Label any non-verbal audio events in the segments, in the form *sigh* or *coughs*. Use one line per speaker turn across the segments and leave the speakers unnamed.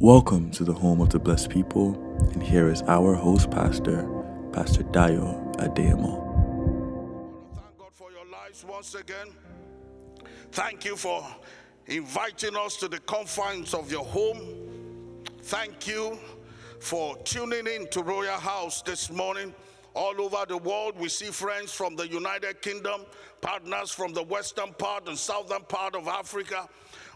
Welcome to the home of the blessed people, and here is our host pastor, Pastor Dayo Adeyemo.
Thank God for your lives once again. Thank you for inviting us to the confines of your home. Thank you for tuning in to Royal House this morning. All over the world, we see friends from the United Kingdom, partners from the western part and southern part of Africa.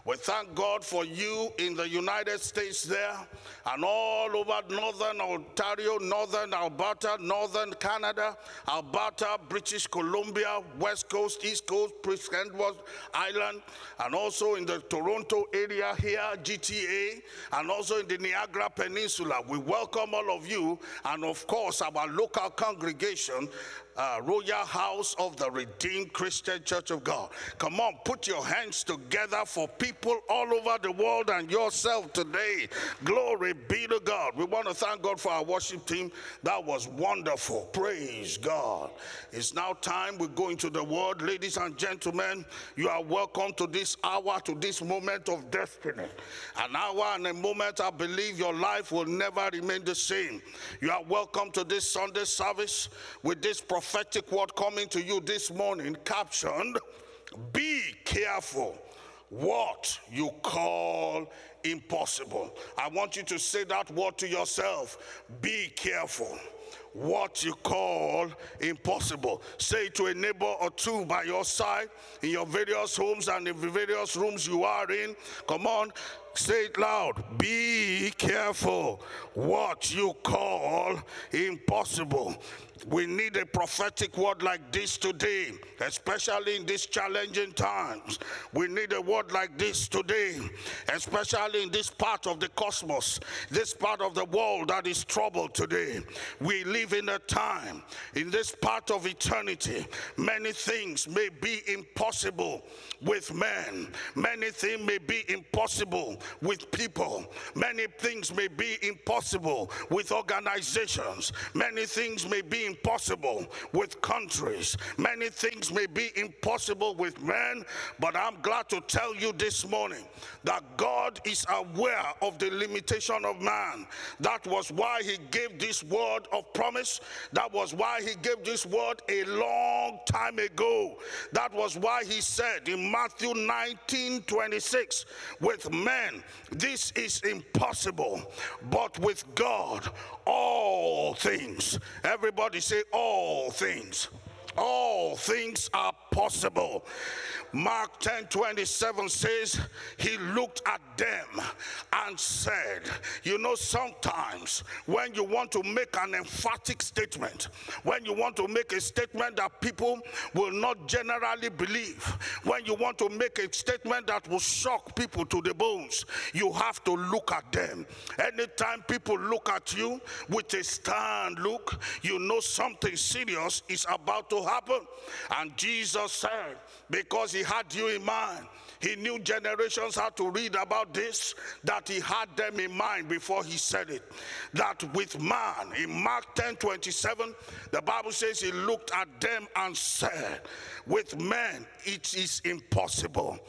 We thank God for you in the United States there and all over northern Ontario, northern Alberta, northern Canada, Alberta, British Columbia, West Coast, East Coast, Prince Edward Island, and also in the Toronto area here, GTA, and also in the Niagara Peninsula. We welcome all of you and, of course, our local congregation uh, Royal House of the Redeemed Christian Church of God. Come on, put your hands together for people all over the world and yourself today. Glory be to God. We want to thank God for our worship team. That was wonderful. Praise God. It's now time we go into the word. Ladies and gentlemen, you are welcome to this hour, to this moment of destiny. An hour and a moment, I believe your life will never remain the same. You are welcome to this Sunday service with this prophetic word coming to you this morning, captioned Be careful what you call impossible. I want you to say that word to yourself. Be careful what you call impossible. Say to a neighbor or two by your side in your various homes and in the various rooms you are in. Come on, say it loud. Be careful what you call impossible. We need a prophetic word like this today, especially in these challenging times. We need a word like this today, especially in this part of the cosmos, this part of the world that is troubled today. We live in a time, in this part of eternity, many things may be impossible with men, many things may be impossible with people, many things may be impossible with organizations, many things may be impossible with countries. Many things may be impossible with men, but I'm glad to tell you this morning that God is aware of the limitation of man. That was why he gave this word of promise. That was why he gave this word a long time ago. That was why he said in Matthew 19 26, with men, this is impossible, but with God, all things. Everybody say, all things. All things are possible. Mark 10 27 says, He looked at them and said, You know, sometimes when you want to make an emphatic statement, when you want to make a statement that people will not generally believe, when you want to make a statement that will shock people to the bones, you have to look at them. Anytime people look at you with a stern look, you know something serious is about to happen. And Jesus said, because he had you in mind. He knew generations had to read about this, that he had them in mind before he said it. That with man, in Mark 10 27, the Bible says he looked at them and said, With men it is impossible,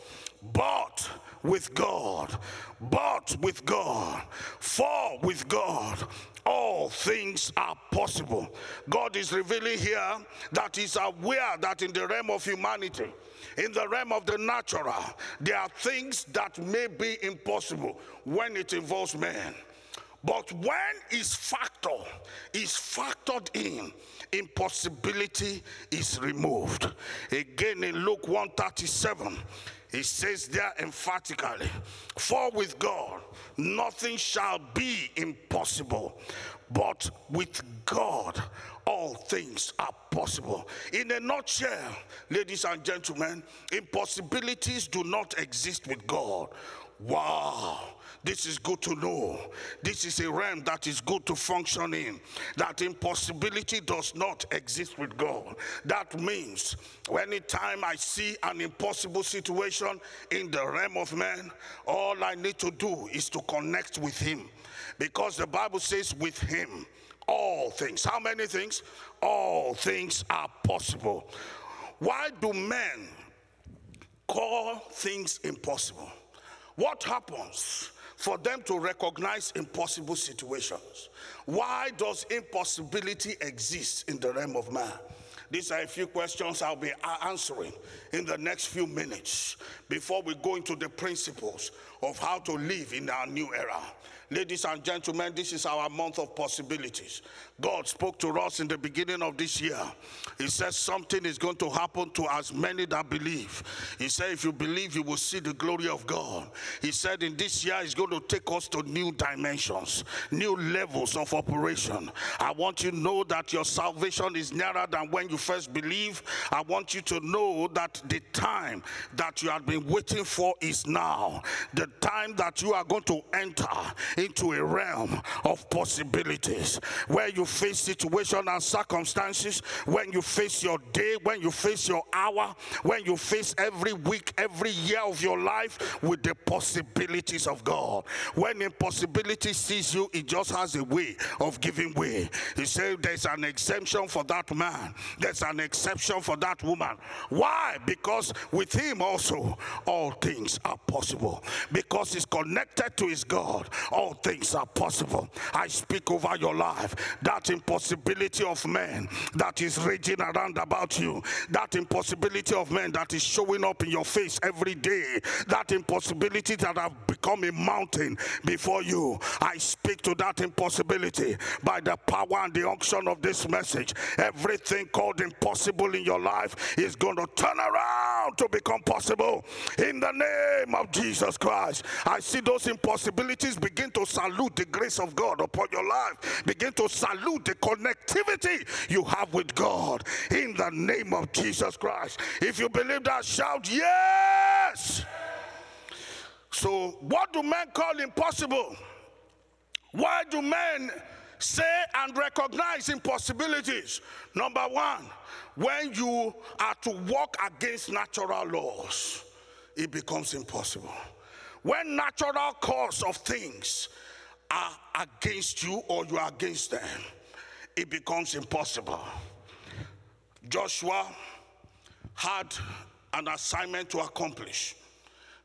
but with God, but with God, for with God, all things are possible. God is revealing here that He's aware that in the realm of humanity, in the realm of the natural, there are things that may be impossible when it involves man. But when is factor is factored in, impossibility is removed. Again in Luke 137, he says there emphatically, For with God nothing shall be impossible, but with God all things are possible. In a nutshell, ladies and gentlemen, impossibilities do not exist with God. Wow, this is good to know. This is a realm that is good to function in. That impossibility does not exist with God. That means anytime I see an impossible situation in the realm of man, all I need to do is to connect with Him. Because the Bible says, with Him, all things. How many things? All things are possible. Why do men call things impossible? What happens for them to recognize impossible situations. Why does impossibility exist in the realm of man? These are a few questions I'll be answering in the next few minutes before we go into the principles of how to live in our new era. Ladies and gentlemen, this is our month of possibilities. God spoke to us in the beginning of this year. He says something is going to happen to as many that believe. He said, if you believe, you will see the glory of God. He said, in this year, He's going to take us to new dimensions, new levels of operation. I want you to know that your salvation is nearer than when you first believe. I want you to know that the time that you have been waiting for is now. The time that you are going to enter into a realm of possibilities where you face situation and circumstances, when you face your day, when you face your hour, when you face every week, every year of your life with the possibilities of God. When impossibility sees you, it just has a way of giving way. He said there's an exemption for that man, there's an exception for that woman. Why? Because with him also all things are possible. Because he's connected to his God, all things are possible. I speak over your life that that impossibility of men that is raging around about you, that impossibility of men that is showing up in your face every day, that impossibility that have become a mountain before you. I speak to that impossibility by the power and the unction of this message. Everything called impossible in your life is going to turn around to become possible in the name of Jesus Christ. I see those impossibilities begin to salute the grace of God upon your life, begin to salute the connectivity you have with God in the name of Jesus Christ. If you believe that, shout yes. So, what do men call impossible? Why do men say and recognize impossibilities? Number one, when you are to walk against natural laws, it becomes impossible. When natural cause of things are against you or you are against them, it becomes impossible. Joshua had an assignment to accomplish.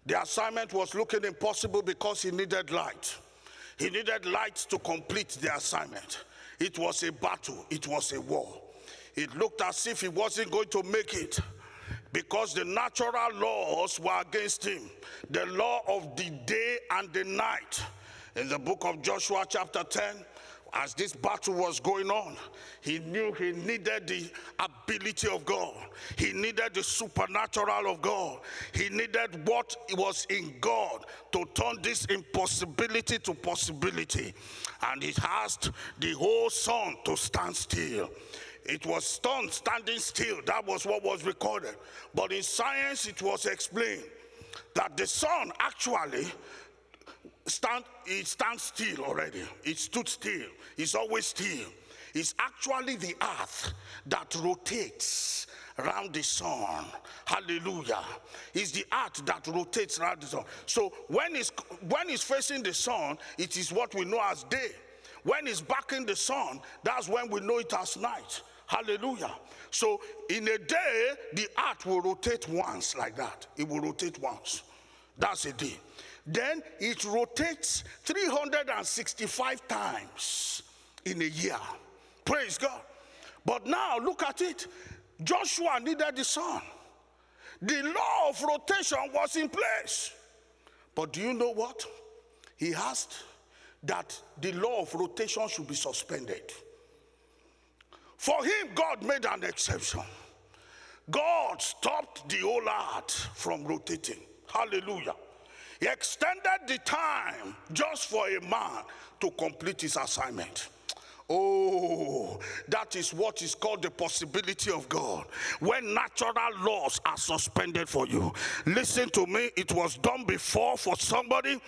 The assignment was looking impossible because he needed light. He needed light to complete the assignment. It was a battle, it was a war. It looked as if he wasn't going to make it because the natural laws were against him. The law of the day and the night. In the book of Joshua, chapter 10, as this battle was going on, he knew he needed the ability of God. He needed the supernatural of God. He needed what was in God to turn this impossibility to possibility. And he asked the whole sun to stand still. It was stone standing still. That was what was recorded. But in science, it was explained that the sun actually stand, it stands still already. It stood still. It's always still. It's actually the earth that rotates around the sun. Hallelujah. It's the earth that rotates around the sun. So when it's when it's facing the sun, it is what we know as day. When it's backing the sun, that's when we know it as night. Hallelujah. So in a day, the earth will rotate once like that. It will rotate once. That's a day then it rotates 365 times in a year. Praise God. But now look at it. Joshua needed the sun. The law of rotation was in place. But do you know what? He asked that the law of rotation should be suspended. For him, God made an exception. God stopped the whole earth from rotating. Hallelujah. He extended the time just for a man to complete his assignment. Oh, that is what is called the possibility of God. When natural laws are suspended for you. Listen to me, it was done before for somebody.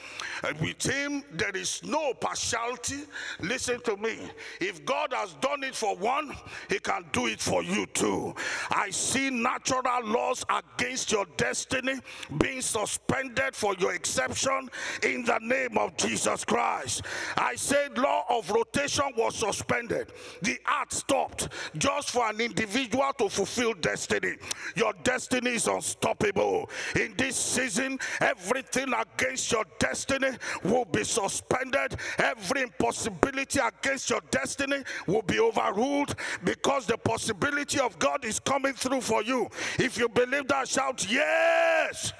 And with him, there is no partiality. Listen to me. If God has done it for one, he can do it for you too. I see natural laws against your destiny being suspended for your exception in the name of Jesus Christ. I said law of rotation was suspended suspended. The art stopped just for an individual to fulfill destiny. Your destiny is unstoppable. In this season, everything against your destiny will be suspended. Every impossibility against your destiny will be overruled because the possibility of God is coming through for you. If you believe that, shout yes.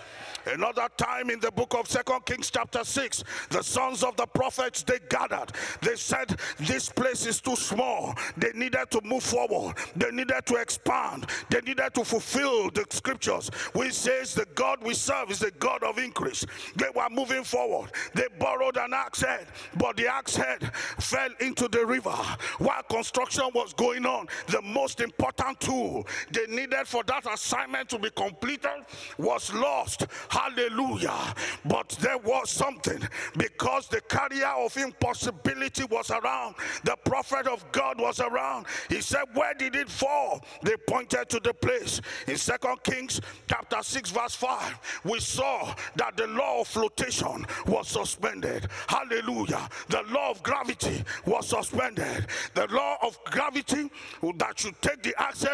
Another time in the book of Second Kings, chapter 6, the sons of the prophets they gathered. They said, This place is too small. They needed to move forward, they needed to expand, they needed to fulfill the scriptures, which says the God we serve is the God of increase. They were moving forward. They borrowed an axe head, but the axe head fell into the river while construction was going on. The most important tool they needed for that assignment to be completed was lost. Hallelujah. But there was something because the carrier of impossibility was around, the prophet of God was around. He said, Where did it fall? They pointed to the place. In Second Kings chapter 6, verse 5, we saw that the law of flotation was suspended. Hallelujah. The law of gravity was suspended. The law of gravity that should take the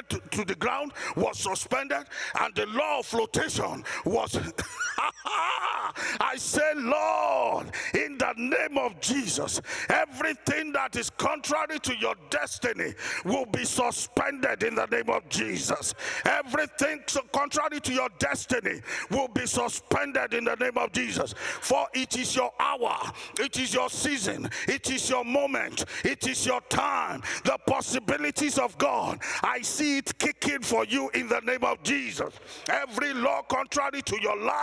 to, to the ground was suspended, and the law of flotation was *laughs* *laughs* I say, Lord, in the name of Jesus, everything that is contrary to your destiny will be suspended in the name of Jesus. Everything contrary to your destiny will be suspended in the name of Jesus. For it is your hour, it is your season, it is your moment, it is your time. The possibilities of God, I see it kicking for you in the name of Jesus. Every law contrary to your life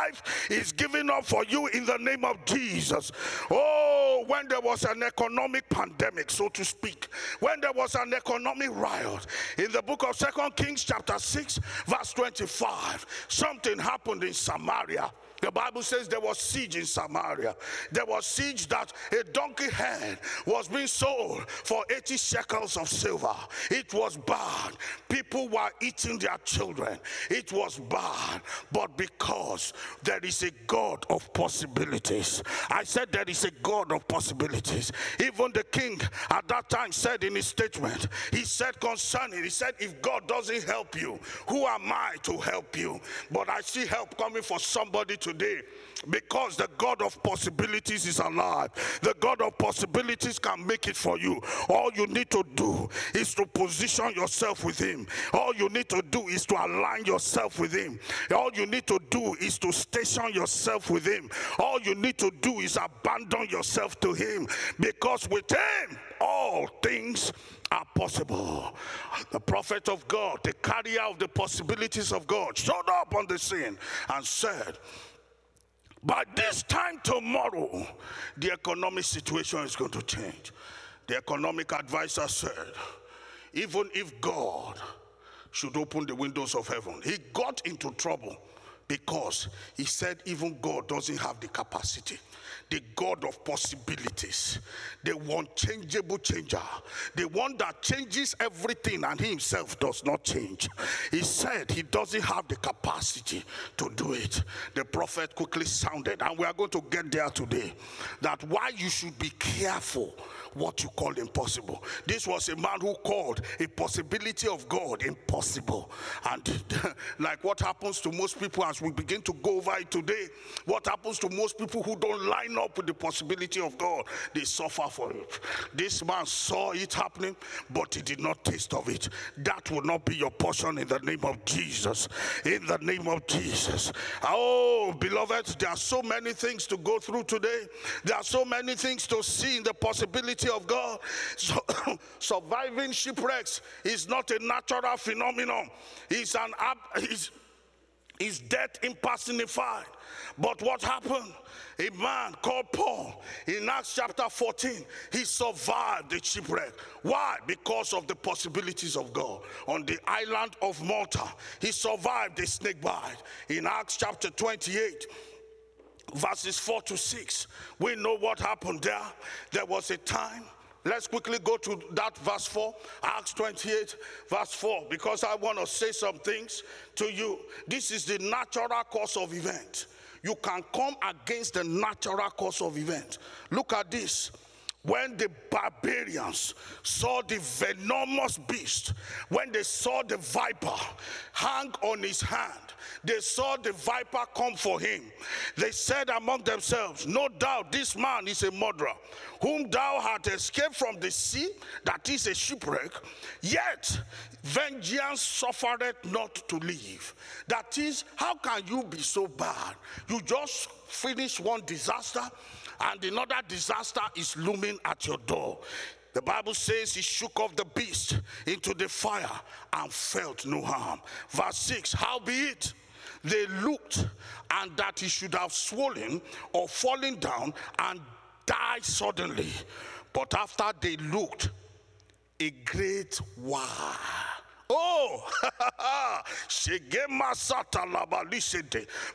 is giving up for you in the name of Jesus. Oh, when there was an economic pandemic, so to speak, when there was an economic riot in the book of Second Kings, chapter 6, verse 25, something happened in Samaria. The Bible says there was siege in Samaria. There was siege that a donkey head was being sold for 80 shekels of silver. It was bad. People were eating their children. It was bad. But because there is a God of possibilities, I said there is a God of possibilities. Even the king at that time said in his statement, he said concerning, he said, if God doesn't help you, who am I to help you? But I see help coming for somebody today because the God of possibilities is alive. The God of possibilities can make it for you. All you need to do is to position yourself with Him. All you need to do is to align yourself with Him. All you need to do is to station yourself with Him. All you need to do is abandon yourself to Him because with Him, all things are possible. The prophet of God, the carrier of the possibilities of God, showed up on the scene and said, by this time tomorrow, the economic situation is going to change. The economic advisor said, even if God should open the windows of heaven, he got into trouble because he said even God doesn't have the capacity the God of possibilities, the one changeable changer, the one that changes everything and he himself does not change. He said he doesn't have the capacity to do it. The prophet quickly sounded, and we are going to get there today, that why you should be careful what you call impossible. This was a man who called a possibility of God impossible. And *laughs* like what happens to most people as we begin to go over it today, what happens to most people who don't line up with the possibility of God, they suffer for it. This man saw it happening, but he did not taste of it. That will not be your portion in the name of Jesus. In the name of Jesus. Oh, beloved, there are so many things to go through today. There are so many things to see in the possibility of God. So, *coughs* surviving shipwrecks is not a natural phenomenon. It's an is is death impersonified. But what happened? A man called Paul in Acts chapter 14, he survived the shipwreck. Why? Because of the possibilities of God. On the island of Malta, he survived the snake bite. In Acts chapter 28, verses 4 to 6. We know what happened there. There was a time. Let's quickly go to that verse 4, Acts 28, verse 4, because I want to say some things to you. This is the natural course of event. You can come against the natural course of event. Look at this. When the barbarians saw the venomous beast, when they saw the viper hang on his hand, they saw the viper come for him. They said among themselves, No doubt this man is a murderer, whom thou hast escaped from the sea, that is a shipwreck, yet vengeance suffereth not to live. That is, how can you be so bad? You just finished one disaster and another disaster is looming at your door. The Bible says he shook off the beast into the fire and felt no harm. Verse 6 Howbeit, they looked, and that he should have swollen or fallen down and died suddenly. But after they looked, a great while. Oh, *laughs*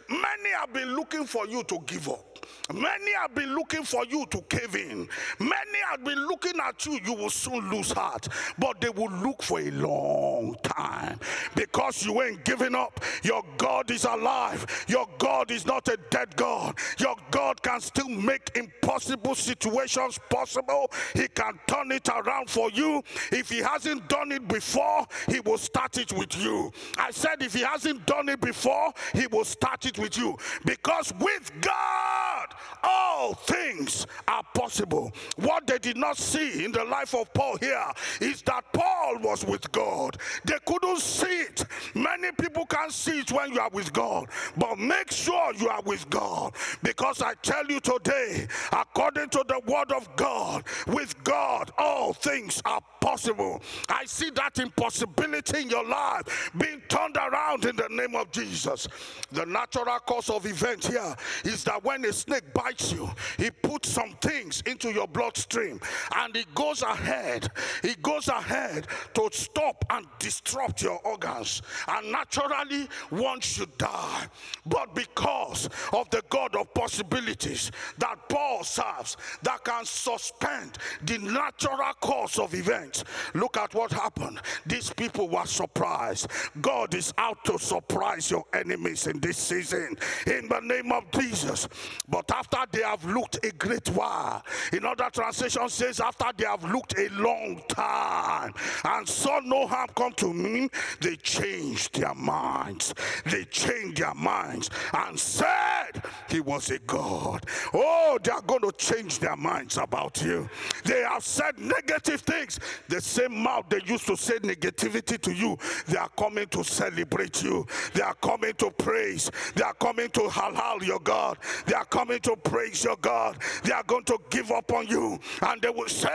many have been looking for you to give up. Many have been looking for you to cave in. Many have been looking at you, you will soon lose heart. But they will look for a long time because you ain't giving up. Your God is alive. Your God is not a dead God. Your God can still make impossible situations possible. He can turn it around for you. If He hasn't done it before, He will start it with you. I said, if He hasn't done it before, He will start it with you. Because with God, all things are possible. What they did not see in the life of Paul here is that Paul was with God. They couldn't see it. Many people can't see it when you are with God, but make sure you are with God because I tell you today, according to the word of God, with God, all things are possible. I see that impossibility in your life being turned around in the name of Jesus. The natural course of events here is that when a snake bites you, he puts some things into your bloodstream and it goes ahead, it goes ahead to stop and disrupt your organs. And naturally, one should die. But because of the God of possibilities that Paul serves, that can suspend the natural course of events, look at what happened. These people were surprised. God is out to surprise your enemies in this season in the name of Jesus. But after they have looked a great while, in other translation says, after they have looked a long time and saw no harm come to me, they changed their minds. They changed their minds and said he was a God. Oh, they are going to change their minds about you. They have said negative things. The same mouth they used to say negativity to you, they are coming to celebrate you. They are coming to praise. They are coming to halal your God. They are coming to praise your God. They are going to give up on you and they will say,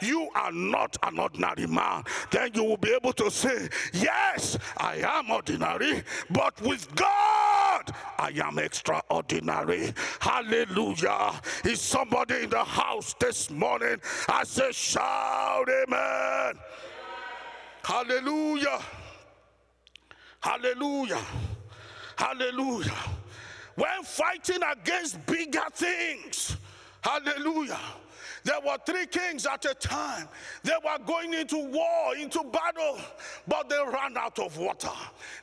You are not an ordinary man. Then you will be able to say, Yes, I am ordinary, but with God, I am extraordinary. Hallelujah. Is somebody in the house this morning? I say, Shout, Amen. Hallelujah. Hallelujah. Hallelujah. When fighting against bigger things, hallelujah. There were three kings at a time. They were going into war, into battle, but they ran out of water.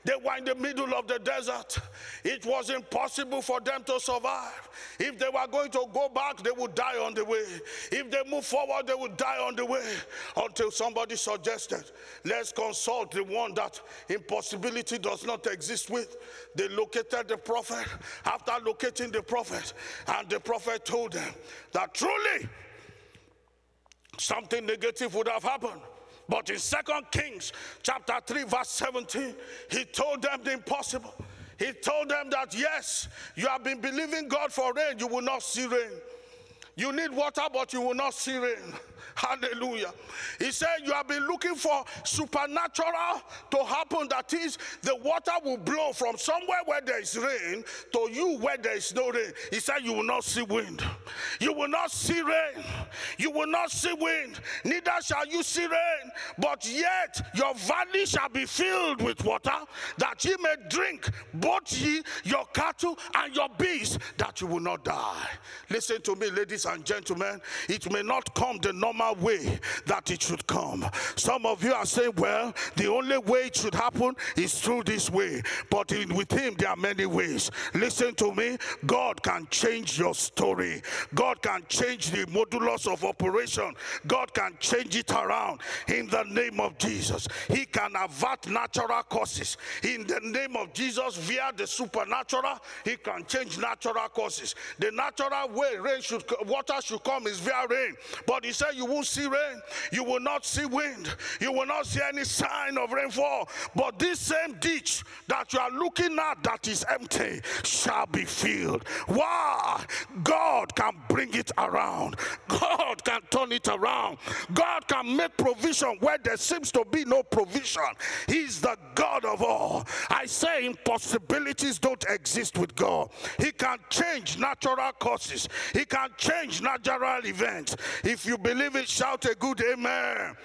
They were in the middle of the desert. It was impossible for them to survive. If they were going to go back, they would die on the way. If they move forward, they would die on the way. Until somebody suggested, let's consult the one that impossibility does not exist with. They located the prophet. After locating the prophet, and the prophet told them that truly something negative would have happened. But in Second Kings chapter 3, verse 17, he told them the impossible. He told them that yes, you have been believing God for rain, you will not see rain. You need water, but you will not see rain. Hallelujah. He said, You have been looking for supernatural to happen. That is, the water will blow from somewhere where there is rain to you where there is no rain. He said, You will not see wind. You will not see rain. You will not see wind. Neither shall you see rain. But yet your valley shall be filled with water, that ye may drink, both ye, your cattle, and your beasts, that you will not die. Listen to me, ladies and gentlemen, it may not come the normal way that it should come. Some of you are saying, well, the only way it should happen is through this way. But in, with Him, there are many ways. Listen to me. God can change your story. God can change the modulus of operation. God can change it around in the name of Jesus. He can avert natural causes in the name of Jesus via the supernatural. He can change natural causes. The natural way rain should water should come is via rain. But he said you won't see rain, you will not see wind, you will not see any sign of rainfall. But this same ditch that you are looking at that is empty shall be filled. Why? God can bring it around. God can turn it around. God can make provision where there seems to be no provision. He's the God of all. I say impossibilities don't exist with God. He can change natural causes. He can change natural events. If you believe it, shout a good amen.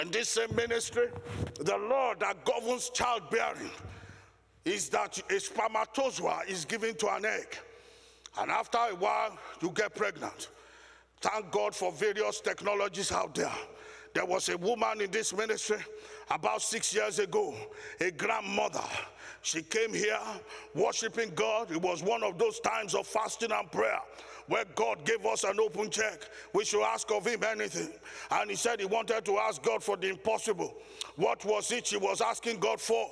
In this same ministry, the Lord that governs childbearing is that a spermatozoa is given to an egg. And after a while, you get pregnant. Thank God for various technologies out there. There was a woman in this ministry about six years ago, a grandmother. She came here worshiping God. It was one of those times of fasting and prayer where God gave us an open check. We should ask of Him anything. And He said He wanted to ask God for the impossible. What was it she was asking God for?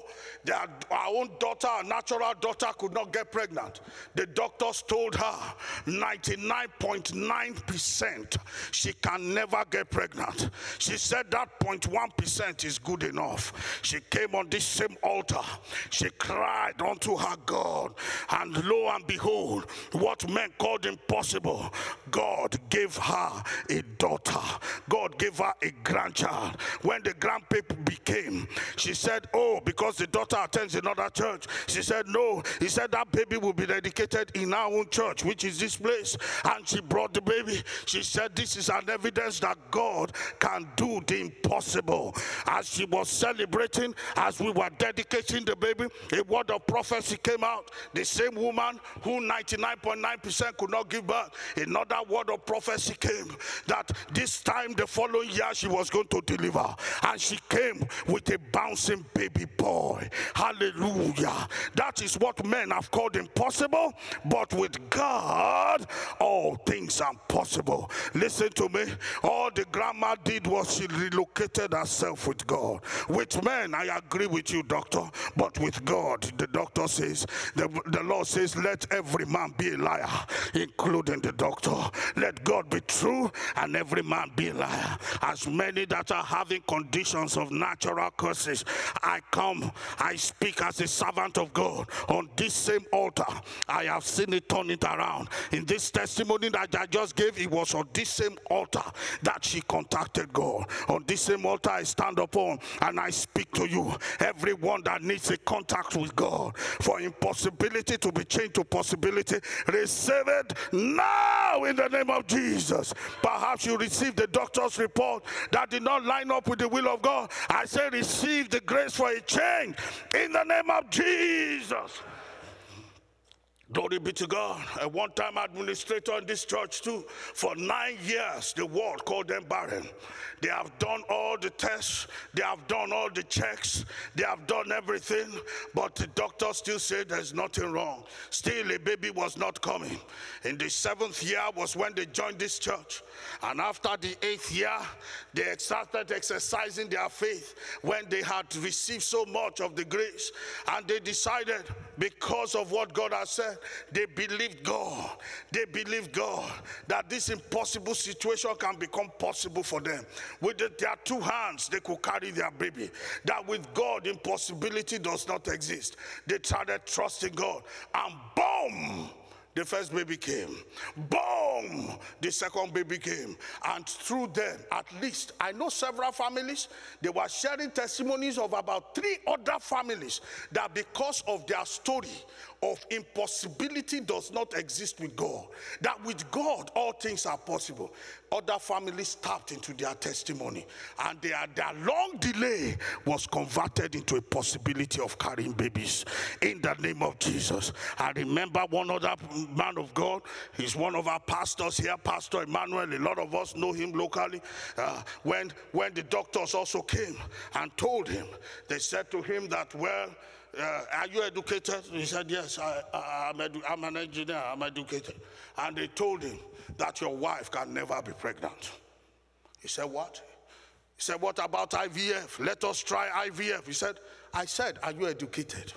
Our own daughter, our natural daughter, could not get pregnant. The doctors told her 99.9% she can never get pregnant. She said that 0.1% is good enough. She came on this same altar. She cried unto her God. And lo and behold, what men called impossible, God gave her a daughter. God gave her a grandchild. When the grandpaper became. She said, Oh, because the daughter attends another church. She said, No. He said, That baby will be dedicated in our own church, which is this place. And she brought the baby. She said, This is an evidence that God can do the impossible. As she was celebrating, as we were dedicating the baby, a word of prophecy came out. The same woman who 99.9% could not give birth, another word of prophecy came that this time the following year she was going to deliver. And she came with a bouncing baby boy. Hallelujah. That is what men have called impossible, but with God, all things are possible. Listen to me. All the grandma did was she relocated herself with God. With men, I agree with you, doctor, but with God, the doctor says, the, the Lord says, let every man be a liar, including the doctor. Let God be true and every man be a liar. As many that are having conditions of natural curses. I come, I speak as a servant of God on this same altar. I have seen it turn it around. In this testimony that I just gave, it was on this same altar that she contacted God. On this same altar, I stand upon and I speak to you. Everyone that needs a contact with God for impossibility to be changed to possibility, receive it now in the name of Jesus. Perhaps you received the doctor's report that did not line up with the will of God. I say, receive the grace for a change in the name of Jesus. Glory be to God. A one time administrator in this church, too. For nine years, the world called them barren. They have done all the tests, they have done all the checks, they have done everything, but the doctor still said there's nothing wrong. Still, a baby was not coming. In the seventh year was when they joined this church. And after the eighth year, they started exercising their faith when they had received so much of the grace. And they decided, because of what God has said, they believed God. They believed God that this impossible situation can become possible for them. With their two hands, they could carry their baby. That with God, impossibility does not exist. They started trusting God, and boom! The first baby came. Boom! The second baby came. And through them, at least, I know several families, they were sharing testimonies of about three other families that because of their story of impossibility does not exist with God, that with God all things are possible. Other families tapped into their testimony, and their, their long delay was converted into a possibility of carrying babies in the name of Jesus. I remember one other man, of God. He's one of our pastors here, Pastor Emmanuel. A lot of us know him locally. Uh, when, when the doctors also came and told him, they said to him that, well, uh, are you educated? He said, Yes, I, am edu- I'm an engineer, I'm educated. And they told him that your wife can never be pregnant. He said, What? He said, What about IVF? Let us try IVF. He said, I said, Are you educated?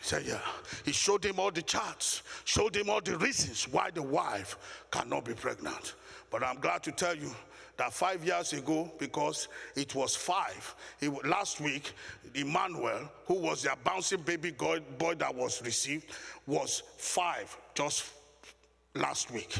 He said, Yeah. He showed him all the charts, showed him all the reasons why the wife cannot be pregnant. But I'm glad to tell you that five years ago, because it was five, last week, Emmanuel, who was their bouncing baby boy that was received, was five just last week.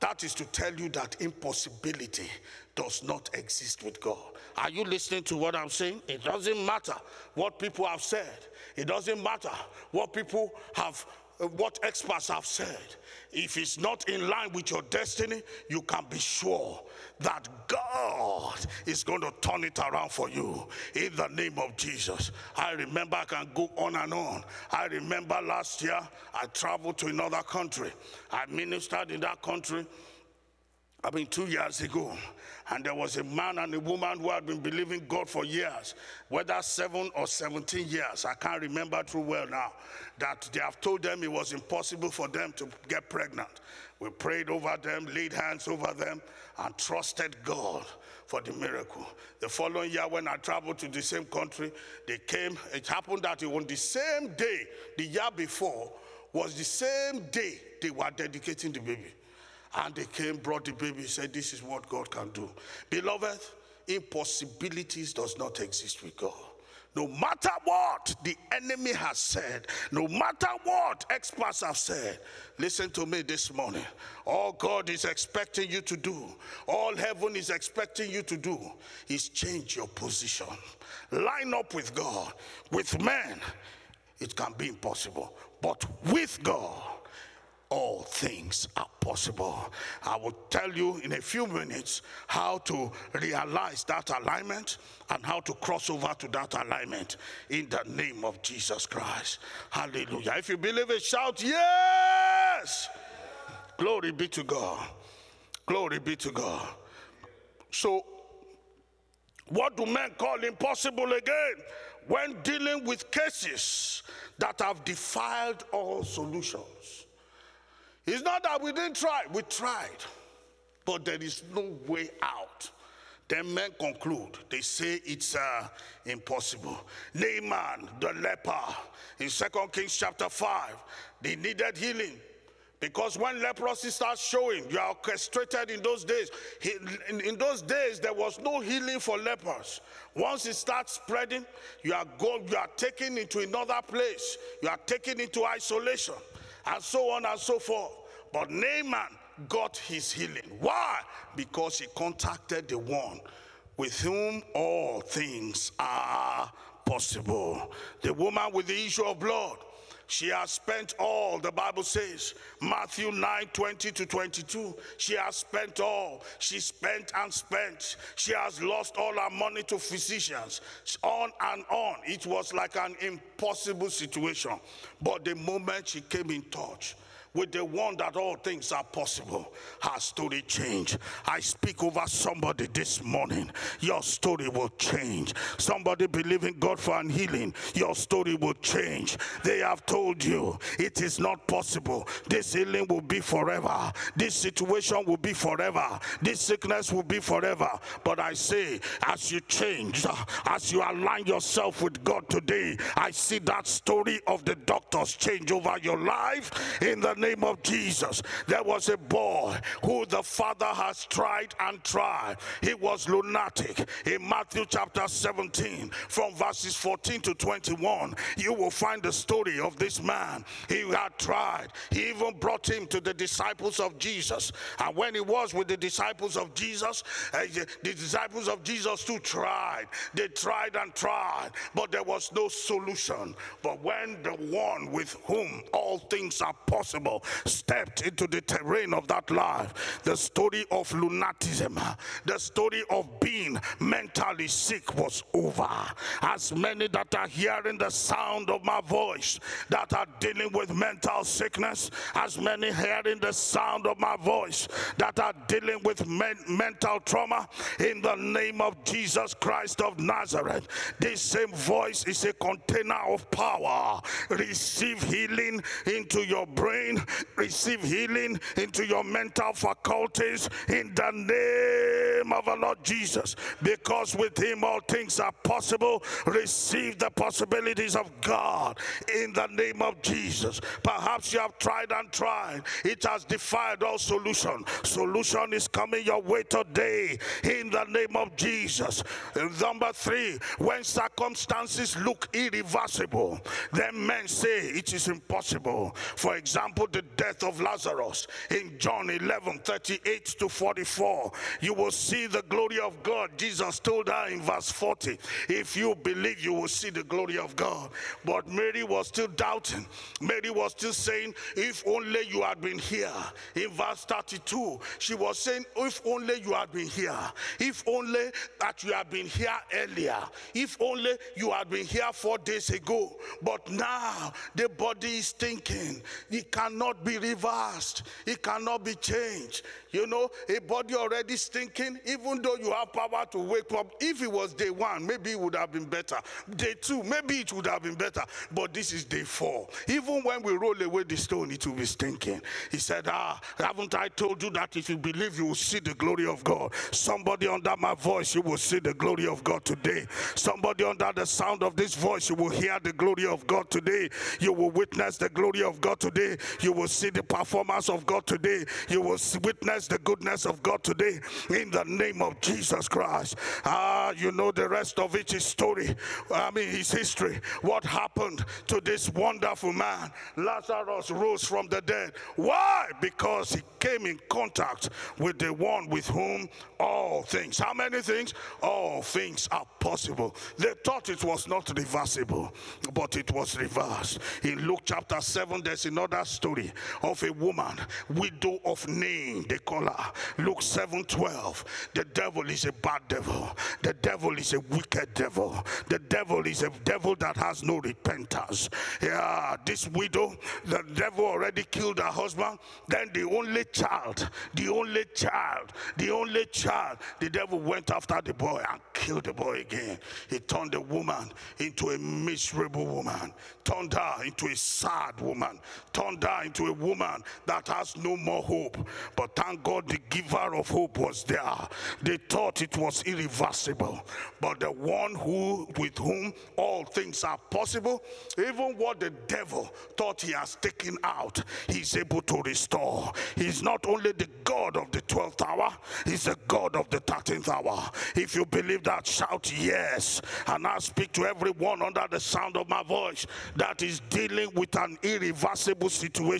That is to tell you that impossibility does not exist with God. Are you listening to what I'm saying? It doesn't matter what people have said. It doesn't matter what people have, uh, what experts have said. If it's not in line with your destiny, you can be sure that God is going to turn it around for you in the name of Jesus. I remember I can go on and on. I remember last year I traveled to another country. I ministered in that country I mean, two years ago, and there was a man and a woman who had been believing God for years, whether seven or 17 years, I can't remember too well now, that they have told them it was impossible for them to get pregnant. We prayed over them, laid hands over them, and trusted God for the miracle. The following year, when I traveled to the same country, they came. It happened that on the same day, the year before, was the same day they were dedicating the baby. And they came, brought the baby, said, This is what God can do. Beloved, impossibilities does not exist with God. No matter what the enemy has said, no matter what experts have said, listen to me this morning. All God is expecting you to do, all heaven is expecting you to do, is change your position. Line up with God. With men, it can be impossible, but with God, all things are possible. I will tell you in a few minutes how to realize that alignment and how to cross over to that alignment in the name of Jesus Christ. Hallelujah. If you believe it, shout, Yes! Glory be to God. Glory be to God. So, what do men call impossible again? When dealing with cases that have defiled all solutions. It's not that we didn't try, we tried, but there is no way out. Then men conclude, they say it's uh, impossible. Naaman, the leper, in Second Kings chapter 5, they needed healing. Because when leprosy starts showing, you are orchestrated in those days. In, those days, there was no healing for lepers. Once it starts spreading, you are going, you are taken into another place. You are taken into isolation and so on and so forth. But Naaman got his healing. Why? Because he contacted the one with whom all things are possible. The woman with the issue of blood. She has spent all, the Bible says, Matthew 9 20 to 22. She has spent all. She spent and spent. She has lost all her money to physicians. On and on. It was like an impossible situation. But the moment she came in touch, with the one that all things are possible, her story change. I speak over somebody this morning. Your story will change. Somebody believing God for an healing, your story will change. They have told you it is not possible. This healing will be forever. This situation will be forever. This sickness will be forever. But I say, as you change, as you align yourself with God today, I see that story of the doctors change over your life in the name name of Jesus. There was a boy who the father has tried and tried. He was lunatic. In Matthew chapter 17, from verses 14 to 21, you will find the story of this man. He had tried. He even brought him to the disciples of Jesus. And when he was with the disciples of Jesus, uh, the disciples of Jesus too tried. They tried and tried, but there was no solution. But when the one with whom all things are possible Stepped into the terrain of that life. The story of lunatism, the story of being mentally sick was over. As many that are hearing the sound of my voice that are dealing with mental sickness, as many hearing the sound of my voice that are dealing with men- mental trauma, in the name of Jesus Christ of Nazareth, this same voice is a container of power. Receive healing into your brain, receive healing into your mental faculties in the name of our Lord Jesus. Because with Him all things are possible. Receive the possibilities of God in the name of Jesus. Perhaps you have tried and tried, it has defied all solution. Solution is coming your way today in the name of Jesus. Number three, when circumstances look irreversible, then men say it is impossible. For example, the death of Lazarus in John 11 38 to 44. You will see the glory of God. Jesus told her in verse 40, If you believe, you will see the glory of God. But Mary was still doubting. Mary was still saying, If only you had been here. In verse 32, she was saying, If only you had been here. If only that you had been here earlier. If only you had been here four days ago. But now the body is thinking. It cannot be reversed, it cannot be changed. You know, a body already stinking, even though you have power to wake up. If it was day one, maybe it would have been better. Day two, maybe it would have been better. But this is day four. Even when we roll away the stone, it will be stinking. He said, Ah, haven't I told you that if you believe, you will see the glory of God? Somebody under my voice, you will see the glory of God today. Somebody under the sound of this voice, you will hear the glory of God today. You will witness the glory of God today. You will see the performance of God today. You will witness the goodness of God today in the name of Jesus Christ. Ah, you know the rest of it is story. I mean, his history. What happened to this wonderful man? Lazarus rose from the dead. Why? Because he came in contact with the one with whom all things, how many things? All things are possible. They thought it was not reversible, but it was reversed. In Luke chapter 7, there's another story of a woman, widow of Nain, they call her. Luke 7 12. The devil is a bad devil, the devil is a wicked devil, the devil is a devil that has no repentance. Yeah, this widow, the devil already killed her husband, then the only child, the only child, the only child child, the devil went after the boy and killed the boy again. He turned the woman into a miserable woman, turned her into a sad woman, turned her into a woman that has no more hope. But thank God the giver of hope was there. They thought it was irreversible. But the one who with whom all things are possible, even what the devil thought he has taken out, he's able to restore. He's not only the God of the 12th hour, he's the God of the 13th hour. If you believe that, shout yes. And I speak to everyone under the sound of my voice that is dealing with an irreversible situation.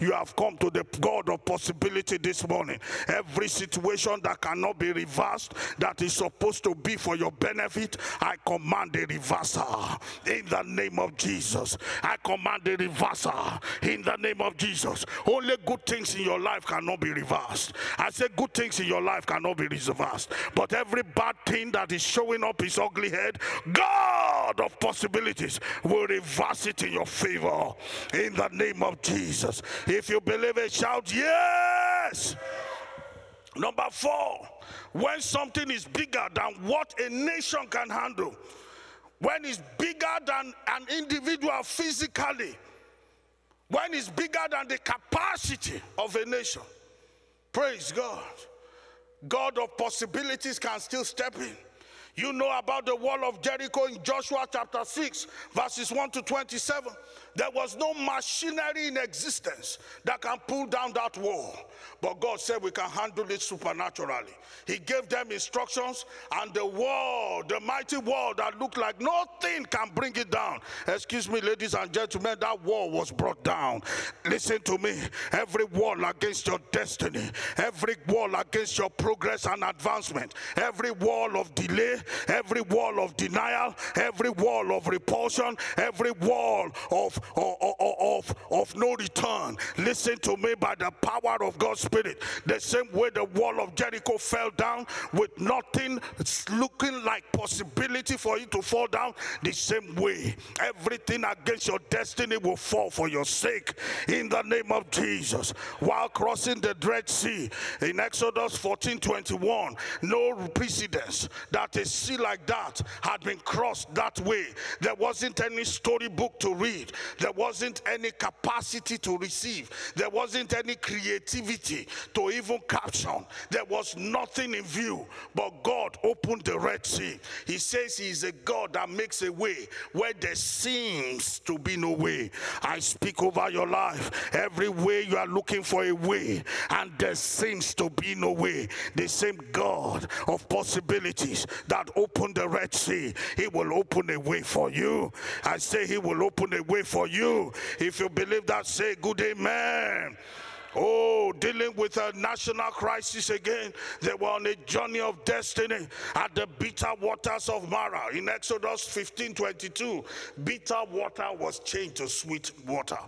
You have come to the God of possibility this morning. Every situation that cannot be reversed, that is supposed to be for your benefit, I command a reversal in the name of Jesus. I command a reversal in the name of Jesus. Only good things in your life cannot be reversed. I say good things in your life cannot be reversed. But every bad thing that is showing up his ugly head, God of possibilities will reverse it in your favor in the name of Jesus. If you believe it, shout yes. Number four, when something is bigger than what a nation can handle, when it's bigger than an individual physically, when it's bigger than the capacity of a nation. Praise God. God of possibilities can still step in. You know about the wall of Jericho in Joshua chapter 6, verses 1 to 27. There was no machinery in existence that can pull down that wall. But God said we can handle it supernaturally. He gave them instructions, and the wall, the mighty wall that looked like nothing can bring it down. Excuse me, ladies and gentlemen, that wall was brought down. Listen to me. Every wall against your destiny, every wall against your progress and advancement, every wall of delay, every wall of denial, every wall of repulsion, every wall of, of, of, of no return. Listen to me by the power of God's Spirit. The same way the wall of Jericho fell down with nothing looking like possibility for it to fall down, the same way everything against your destiny will fall for your sake in the name of Jesus. While crossing the Red Sea in Exodus 14 21, no precedence that a sea like that had been crossed that way. There wasn't any storybook to read, there wasn't any capacity to receive, there wasn't any creativity to even caption. There was nothing in view, but God opened the Red Sea. He says He is a God that makes a way where there seems to be no way. I speak over your life. Every way you are looking for a way, and there seems to be no way. The same God of possibilities that opened the Red Sea, He will open a way for you. I say He will open a way for you. If you believe that, say good amen. Oh, dealing with a national crisis again. They were on a journey of destiny at the bitter waters of Marah. In Exodus 15 22, bitter water was changed to sweet water.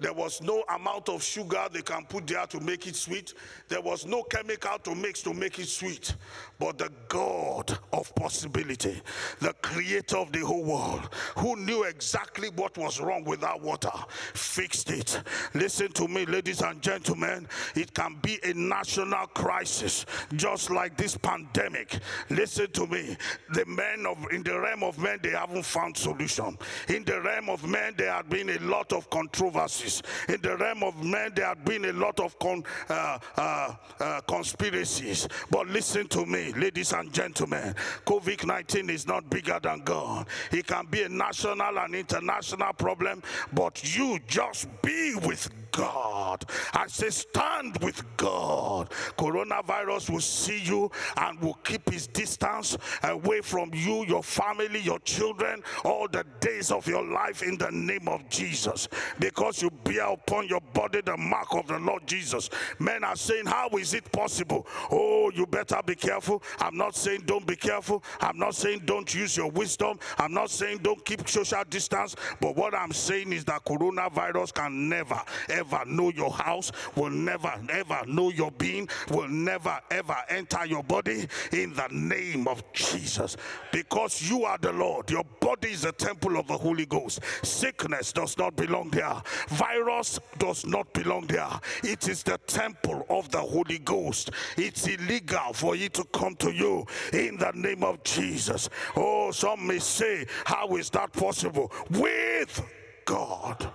There was no amount of sugar they can put there to make it sweet, there was no chemical to mix to make it sweet. But the God of possibility, the creator of the whole world, who knew exactly what was wrong with that water, fixed it. Listen to me, ladies and gentlemen it can be a national crisis, just like this pandemic. Listen to me. The men of in the realm of men, they haven't found solution. In the realm of men, there have been a lot of controversies. In the realm of men, there have been a lot of con, uh, uh, uh, conspiracies. But listen to me, ladies and gentlemen. COVID 19 is not bigger than God. It can be a national and international problem, but you just be with God. I say, stand with God. Coronavirus will see you and will keep his distance away from you, your family, your children, all the days of your life in the name of Jesus. Because you bear upon your body the mark of the Lord Jesus. Men are saying, How is it possible? Oh, you better be careful. I'm not saying don't be careful. I'm not saying don't use your wisdom. I'm not saying don't keep social distance. But what I'm saying is that coronavirus can never, ever ever know your house, will never ever know your being, will never ever enter your body in the name of Jesus. Because you are the Lord, your body is a temple of the Holy Ghost. Sickness does not belong there, virus does not belong there. It is the temple of the Holy Ghost. It's illegal for it to come to you in the name of Jesus. Oh, some may say, How is that possible? With God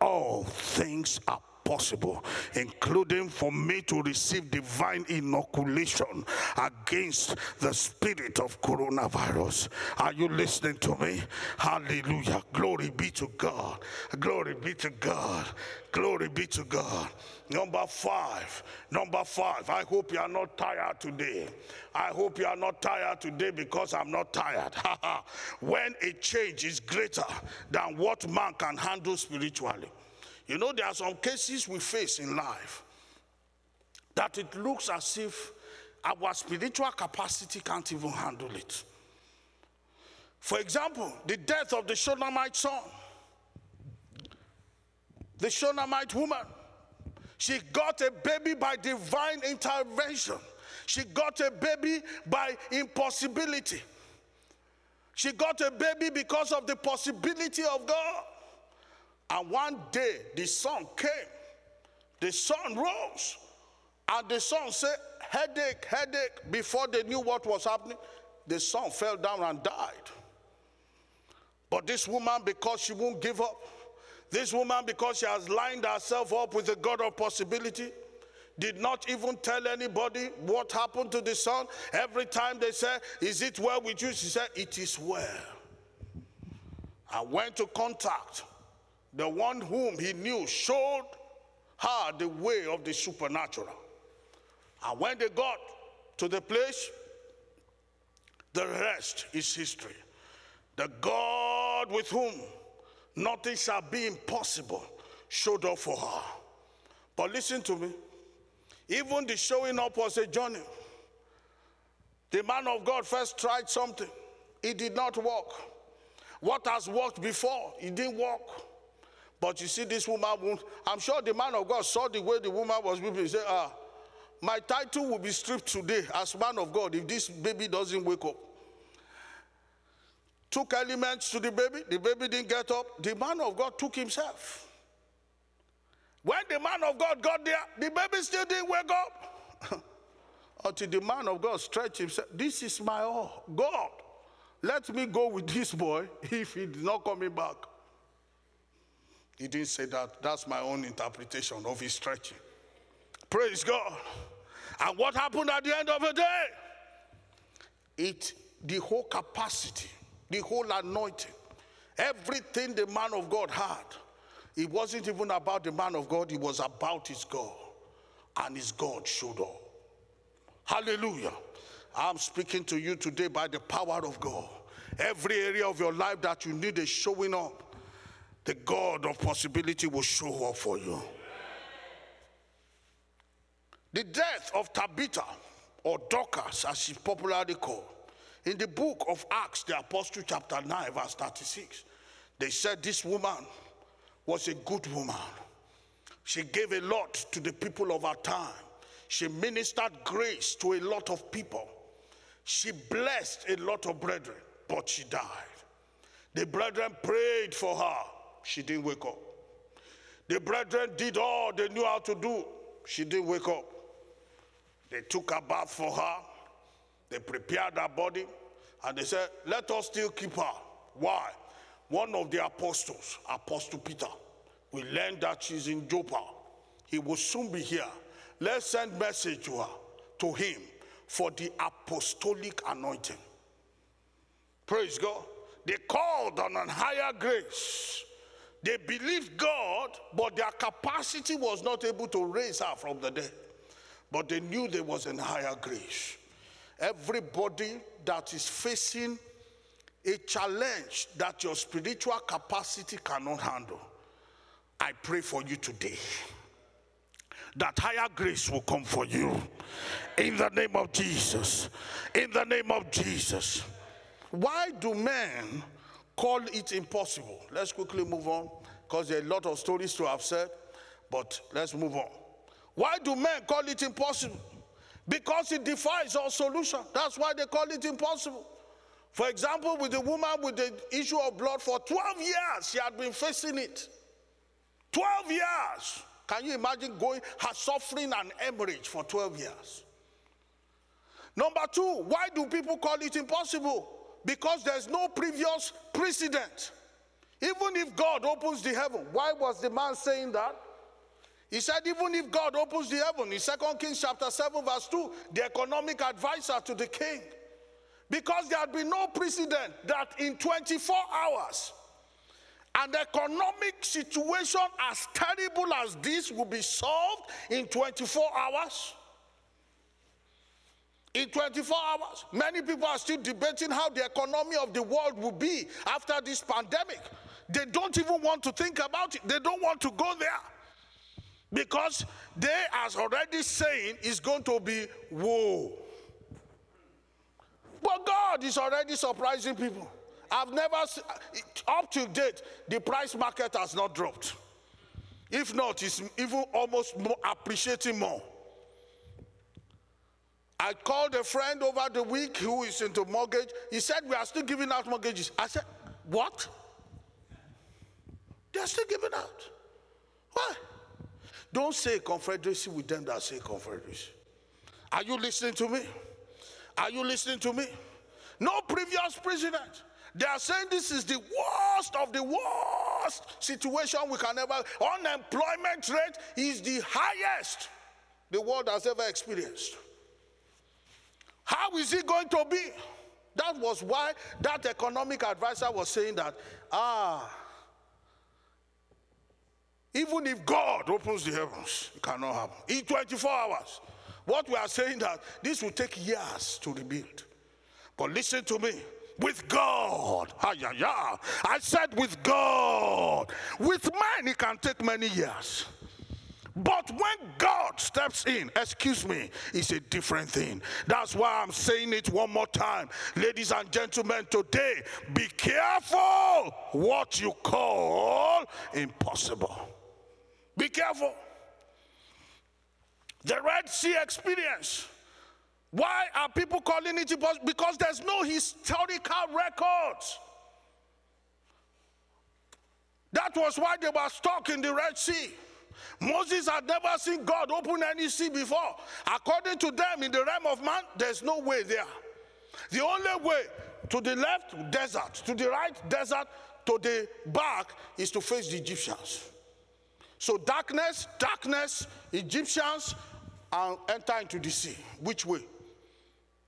all things are possible, including for me to receive divine inoculation against the spirit of coronavirus. Are you listening to me? Hallelujah. Glory be to God. Glory be to God. Glory be to God. Number five. Number five. I hope you are not tired today. I hope you are not tired today because I'm not tired. *laughs* when a change is greater than what man can handle spiritually. You know, there are some cases we face in life that it looks as if our spiritual capacity can't even handle it. For example, the death of the Shunammite son. The Shunammite woman. She got a baby by divine intervention. She got a baby by impossibility. She got a baby because of the possibility of God. And one day the son came, the son rose, and the son said, Headache, headache. Before they knew what was happening, the son fell down and died. But this woman, because she won't give up, this woman, because she has lined herself up with the God of possibility, did not even tell anybody what happened to the son. Every time they said, Is it well with you? She said, It is well. I went to contact the one whom he knew showed her the way of the supernatural. And when they got to the place, the rest is history. The God with whom nothing shall be impossible showed up for her. But listen to me. Even the showing up was a journey. The man of God first tried something, it did not work. What has worked before, it didn't work. But you see, this woman, I'm sure the man of God saw the way the woman was weeping. He said, Ah, my title will be stripped today as man of God if this baby doesn't wake up. Took elements to the baby, the baby didn't get up. The man of God took himself. When the man of God got there, the baby still didn't wake up. *laughs* Until the man of God stretched himself. This is my all. God, let me go with this boy *laughs* if he's not coming back. He didn't say that. That's my own interpretation of his stretching. Praise God. And what happened at the end of the day? It, the whole capacity, the whole anointing, everything the man of God had, it wasn't even about the man of God, it was about his God. And his God showed up. Hallelujah. I'm speaking to you today by the power of God. Every area of your life that you need is showing up. The God of possibility will show up for you. The death of Tabitha, or Dorcas, as she's popularly called, in the book of Acts, the Apostle, chapter 9, verse 36, they said this woman was a good woman. She gave a lot to the people of her time. She ministered grace to a lot of people. She blessed a lot of brethren, but she died. The brethren prayed for her. She didn't wake up. The brethren did all they knew how to do. She didn't wake up. They took a bath for her. They prepared her body. And they said, Let us still keep her. Why? One of the apostles, Apostle Peter, we learned that she's in Joppa. He will soon be here. Let's send message to her, to him, for the apostolic anointing. Praise God. They called on a higher grace. They believed God, but their capacity was not able to raise her from the dead. But they knew there was a higher grace. Everybody that is facing a challenge that your spiritual capacity cannot handle, I pray for you today that higher grace will come for you. In the name of Jesus. In the name of Jesus. Why do men call it impossible? Let's quickly move on because there are a lot of stories to have said, but let's move on. Why do men call it impossible? Because it defies all solution. That's why they call it impossible. For example, with the woman with the issue of blood for 12 years, she had been facing it. 12 years. Can you imagine going, her suffering and hemorrhage for 12 years? Number two, why do people call it impossible? Because there's no previous precedent. Even if God opens the heaven, why was the man saying that? He said, even if God opens the heaven, in 2 Kings chapter 7, verse 2, the economic advisor to the king. Because there had been no precedent that in 24 hours, an economic situation as terrible as this will be solved in 24 hours? In 24 hours, many people are still debating how the economy of the world will be after this pandemic. They don't even want to think about it, they don't want to go there. Because they are already saying it's going to be woe. But God is already surprising people. I've never, up to date, the price market has not dropped. If not, it's even almost more appreciating more. I called a friend over the week who is into mortgage. He said, We are still giving out mortgages. I said, What? They're still giving out. Why? Don't say confederacy with them that say confederacy. Are you listening to me? Are you listening to me? No previous president. They are saying this is the worst of the worst situation we can ever. Unemployment rate is the highest the world has ever experienced. How is it going to be? That was why that economic advisor was saying that, ah, even if God opens the heavens, it cannot happen. In 24 hours. What we are saying that this will take years to rebuild. But listen to me. With God, ah, yeah, yeah. I said with God. With man, it can take many years. But when God steps in, excuse me, it's a different thing. That's why I'm saying it one more time. Ladies and gentlemen, today, be careful what you call impossible. Be careful. The Red Sea experience. Why are people calling it impossible? Because there's no historical records. That was why they were stuck in the Red Sea. Moses had never seen God open any sea before. According to them, in the realm of man, there's no way there. The only way to the left, desert, to the right, desert, to the back is to face the Egyptians. So, darkness, darkness, Egyptians, and enter into the sea. Which way?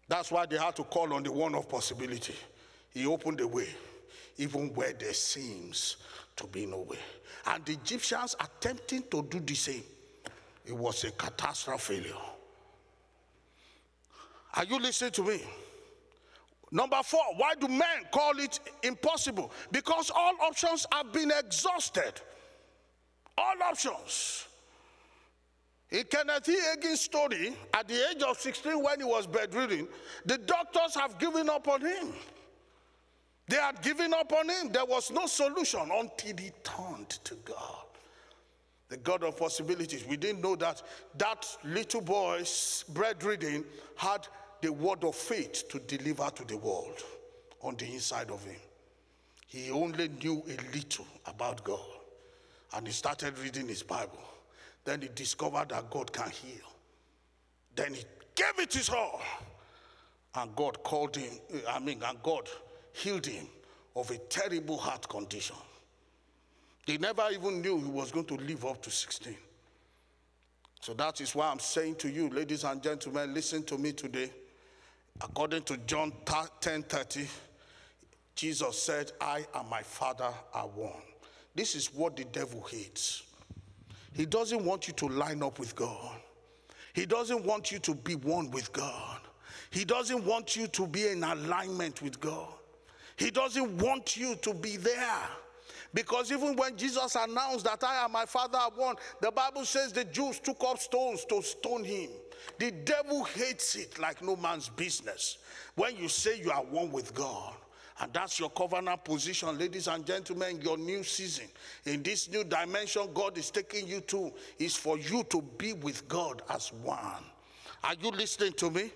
That's why they had to call on the one of possibility. He opened the way, even where there seems to be no way. And the Egyptians attempting to do the same. It was a catastrophe failure. Are you listening to me? Number four, why do men call it impossible? Because all options have been exhausted. All options. In Kenneth E. Hagin's story, at the age of 16 when he was bedridden, the doctors have given up on him. They had given up on him. There was no solution until he turned to God. The God of possibilities. We didn't know that that little boy's bread reading had the word of faith to deliver to the world on the inside of him. He only knew a little about God. And he started reading his Bible. Then he discovered that God can heal. Then he gave it his all. And God called him, I mean, and God healed him of a terrible heart condition. They never even knew he was going to live up to 16. So that is why I'm saying to you, ladies and gentlemen, listen to me today. According to John 10 30, Jesus said, I and my Father are one. This is what the devil hates. He doesn't want you to line up with God. He doesn't want you to be one with God. He doesn't want you to be in alignment with God. He doesn't want you to be there. Because even when Jesus announced that I and my Father are one, the Bible says the Jews took up stones to stone him. The devil hates it like no man's business. When you say you are one with God, and that's your covenant position, ladies and gentlemen, your new season. In this new dimension God is taking you to, is for you to be with God as one. Are you listening to me?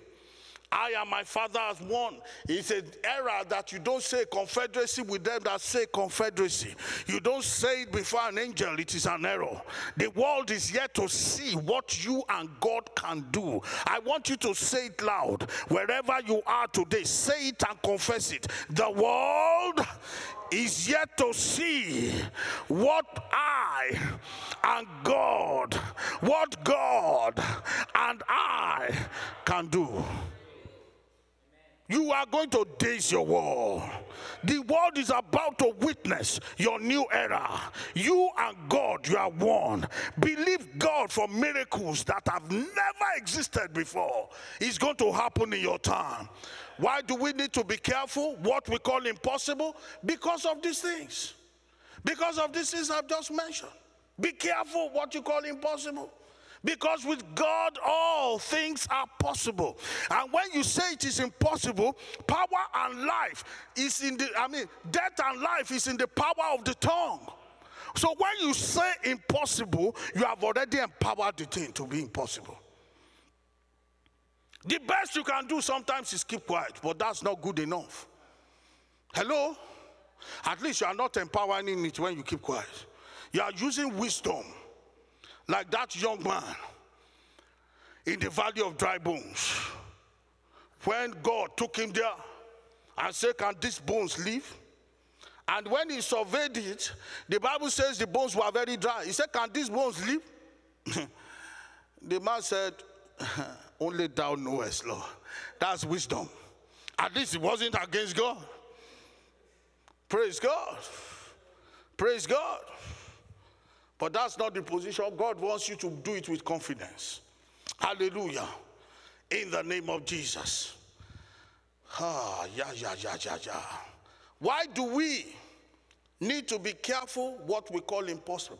I and my father as one. It's an error that you don't say confederacy with them that say confederacy. You don't say it before an angel, it is an error. The world is yet to see what you and God can do. I want you to say it loud. Wherever you are today, say it and confess it. The world is yet to see what I and God, what God and I can do. You are going to daze your world. The world is about to witness your new era. You and God, you are one. Believe God for miracles that have never existed before. It's going to happen in your time. Why do we need to be careful? What we call impossible? Because of these things. Because of these things I've just mentioned. Be careful what you call impossible. Because with God, all things are possible. And when you say it is impossible, power and life is in the, I mean, death and life is in the power of the tongue. So when you say impossible, you have already empowered the thing to be impossible. The best you can do sometimes is keep quiet, but that's not good enough. Hello? At least you are not empowering it when you keep quiet. You are using wisdom like that young man in the valley of dry bones. When God took him there and said, Can these bones live? And when he surveyed it, the Bible says the bones were very dry. He said, Can these bones live? *laughs* the man said, *laughs* Only thou knowest, Lord. That's wisdom. At least it wasn't against God. Praise God. Praise God. But that's not the position. God wants you to do it with confidence. Hallelujah. In the name of Jesus. Ah, yeah, yeah, yeah, yeah, yeah. Why do we need to be careful what we call impossible?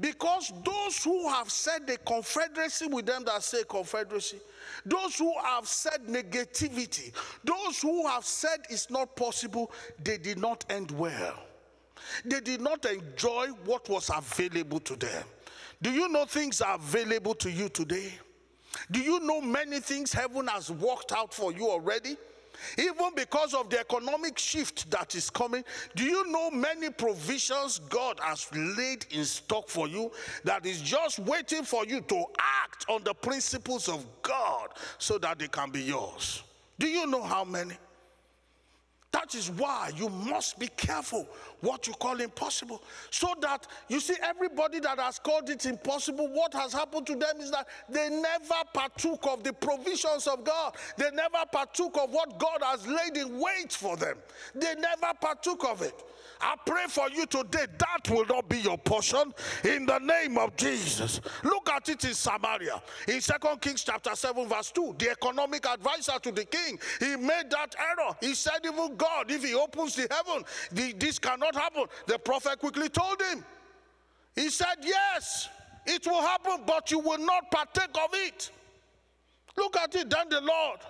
Because those who have said the confederacy with them that say confederacy, those who have said negativity, those who have said it's not possible, they did not end well. They did not enjoy what was available to them. Do you know things are available to you today? Do you know many things heaven has worked out for you already? Even because of the economic shift that is coming, do you know many provisions God has laid in stock for you that is just waiting for you to act on the principles of God so that they can be yours? Do you know how many? That is why you must be careful what you call impossible. So that you see, everybody that has called it impossible, what has happened to them is that they never partook of the provisions of God. They never partook of what God has laid in wait for them. They never partook of it. I pray for you today that will not be your portion in the name of Jesus. Look at it in Samaria. In Second Kings chapter 7, verse 2, the economic advisor to the king, he made that error. He said, Even God, if he opens the heaven, this cannot happen. The prophet quickly told him. He said, Yes, it will happen, but you will not partake of it. Look at it. Then the Lord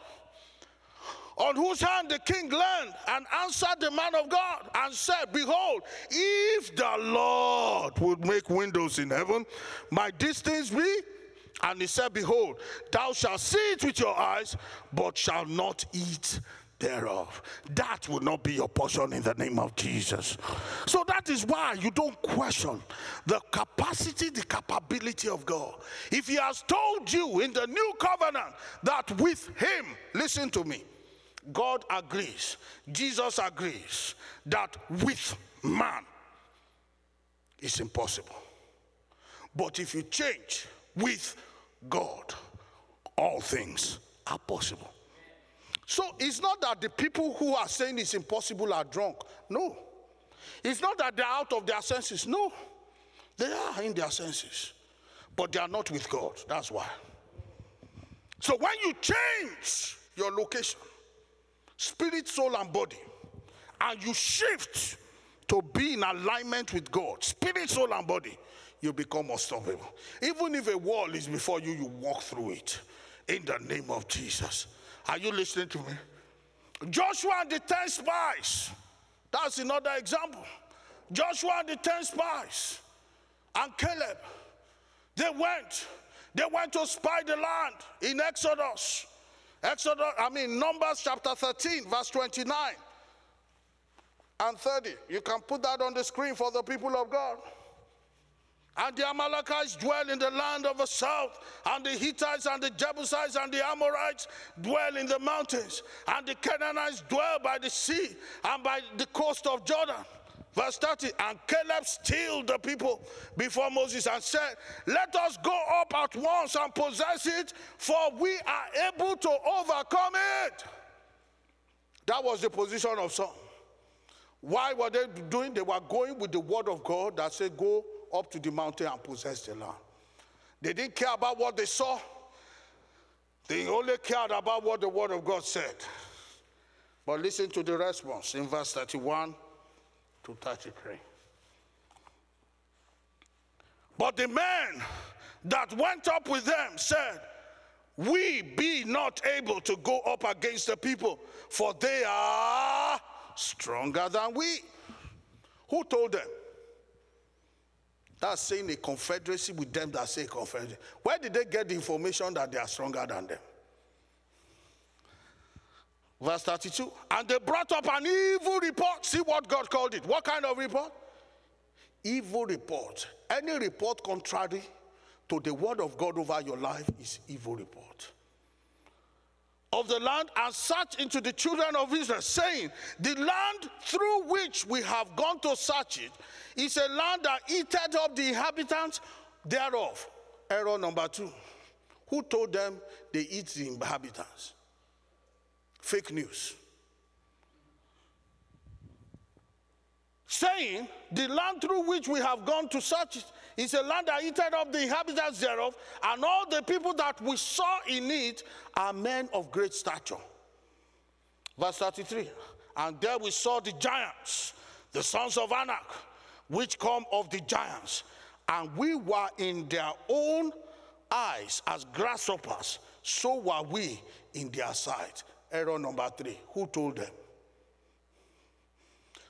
on whose hand the king learned and answered the man of God and said, Behold, if the Lord would make windows in heaven, might these things be? And he said, Behold, thou shalt see it with your eyes, but shalt not eat thereof. That will not be your portion in the name of Jesus. So that is why you don't question the capacity, the capability of God. If He has told you in the new covenant that with Him, listen to me, God agrees, Jesus agrees that with man it's impossible. But if you change with God, all things are possible. So it's not that the people who are saying it's impossible are drunk. No. It's not that they're out of their senses. No. They are in their senses. But they are not with God. That's why. So when you change your location, spirit, soul, and body, and you shift to be in alignment with God, spirit, soul, and body, you become unstoppable. Even if a wall is before you, you walk through it in the name of Jesus. Are you listening to me? Joshua and the 10 spies. That's another example. Joshua and the 10 spies and Caleb, they went. They went to spy the land in Exodus. Exodus, I mean, Numbers chapter 13, verse 29 and 30. You can put that on the screen for the people of God. And the Amalekites dwell in the land of the south, and the Hittites and the Jebusites and the Amorites dwell in the mountains, and the Canaanites dwell by the sea and by the coast of Jordan. Verse 30, and Caleb stilled the people before Moses and said, Let us go up at once and possess it, for we are able to overcome it. That was the position of some. Why were they doing? They were going with the word of God that said, Go up to the mountain and possess the land. They didn't care about what they saw, they only cared about what the word of God said. But listen to the response in verse 31 to 33. But the man that went up with them said, We be not able to go up against the people, for they are stronger than we. Who told them? That's saying a confederacy with them that say confederacy. Where did they get the information that they are stronger than them? Verse 32. And they brought up an evil report. See what God called it. What kind of report? Evil report. Any report contrary to the word of God over your life is evil report. Of the land and search into the children of Israel, saying, The land through which we have gone to search it is a land that eateth up the inhabitants thereof. Error number two. Who told them they eat the inhabitants? fake news. Saying, The land through which we have gone to search is a land that eaten up the inhabitants thereof, and all the people that we saw in it are men of great stature. Verse 33 And there we saw the giants, the sons of Anak, which come of the giants, and we were in their own eyes as grasshoppers, so were we in their sight. Error number three. Who told them?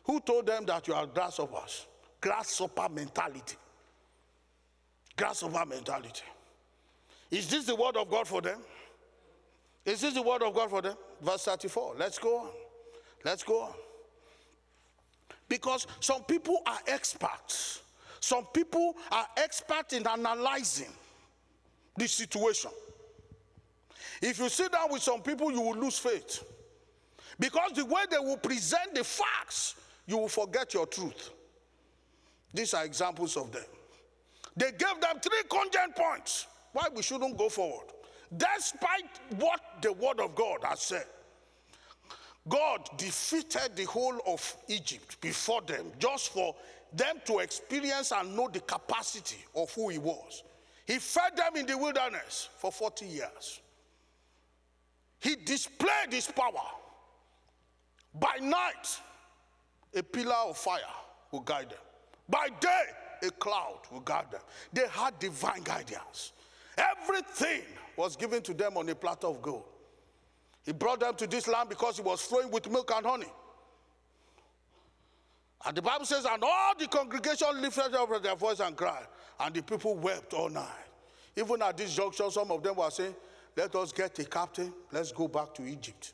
Who told them that you are grasshoppers? Grasshopper mentality. Grasshopper mentality. Is this the word of God for them? Is this the word of God for them? Verse 34. Let's go on. Let's go on. Because some people are experts. Some people are experts in analyzing the situation. If you sit down with some people, you will lose faith. Because the way they will present the facts, you will forget your truth. These are examples of them. They gave them three cogent points why we shouldn't go forward. Despite what the word of God has said, God defeated the whole of Egypt before them just for them to experience and know the capacity of who He was. He fed them in the wilderness for 40 years. He displayed His power. By night, a pillar of fire will guide them. By day, a cloud will guide them. They had divine guidance. Everything was given to them on a platter of gold. He brought them to this land because it was flowing with milk and honey. And the Bible says, and all the congregation lifted up their voice and cried, and the people wept all night. Even at this junction, some of them were saying, Let us get a captain, let's go back to Egypt.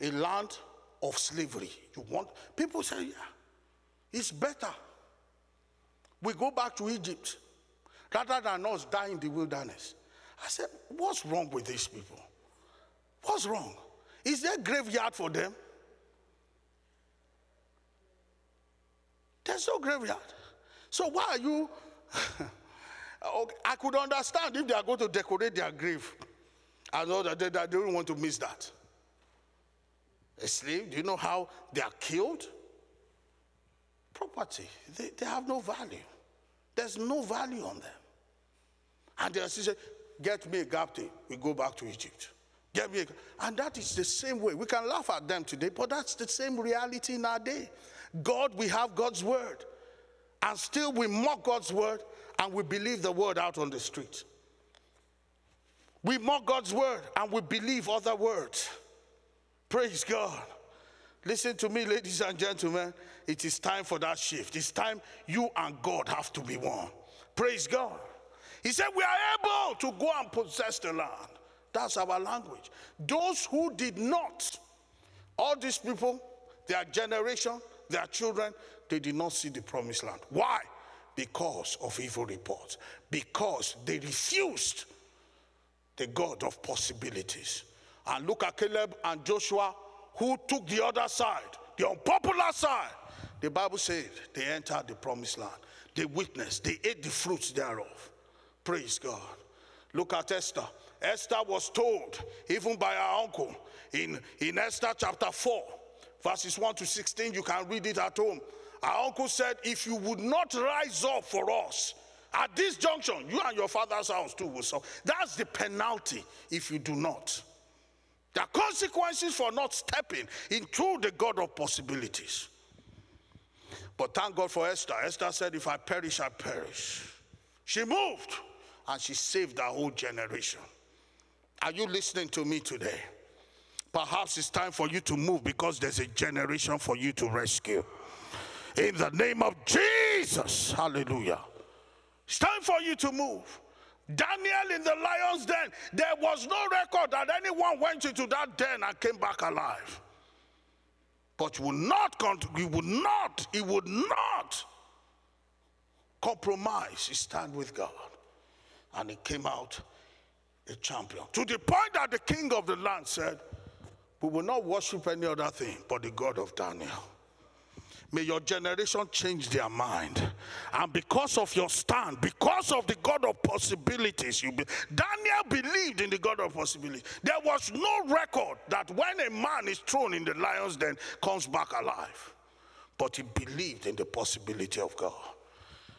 A land of slavery. You want people say, Yeah, it's better. We go back to Egypt rather than us die in the wilderness. I said, What's wrong with these people? What's wrong? Is there a graveyard for them? There's no graveyard. So why are you? *laughs* I could understand if they are going to decorate their grave. I know that they, that they don't want to miss that. A slave, do you know how they are killed? Property, they, they have no value. There's no value on them. And they saying, get me a captain, we go back to Egypt. Get me a, and that is the same way. We can laugh at them today, but that's the same reality in our day. God, we have God's word. And still we mock God's word and we believe the word out on the street. We mock God's word and we believe other words. Praise God. Listen to me, ladies and gentlemen. It is time for that shift. It's time you and God have to be one. Praise God. He said, We are able to go and possess the land. That's our language. Those who did not, all these people, their generation, their children, they did not see the promised land. Why? Because of evil reports. Because they refused the God of possibilities. And look at Caleb and Joshua, who took the other side, the unpopular side. The Bible said they entered the promised land. They witnessed, they ate the fruits thereof. Praise God. Look at Esther. Esther was told, even by her uncle, in, in Esther chapter 4, verses 1 to 16, you can read it at home. Our uncle said, If you would not rise up for us at this junction, you and your father's house too will suffer. That's the penalty if you do not. There are consequences for not stepping into the God of possibilities. But thank God for Esther. Esther said, If I perish, I perish. She moved and she saved our whole generation. Are you listening to me today? Perhaps it's time for you to move because there's a generation for you to rescue. In the name of Jesus, hallelujah. It's time for you to move. Daniel in the lion's den, there was no record that anyone went into that den and came back alive. But he would not, he would not, he would not compromise his stand with God. And he came out a champion. To the point that the king of the land said, We will not worship any other thing but the God of Daniel. May your generation change their mind. And because of your stand, because of the God of possibilities, you be, Daniel believed in the God of possibilities. There was no record that when a man is thrown in the lion's den, comes back alive. But he believed in the possibility of God.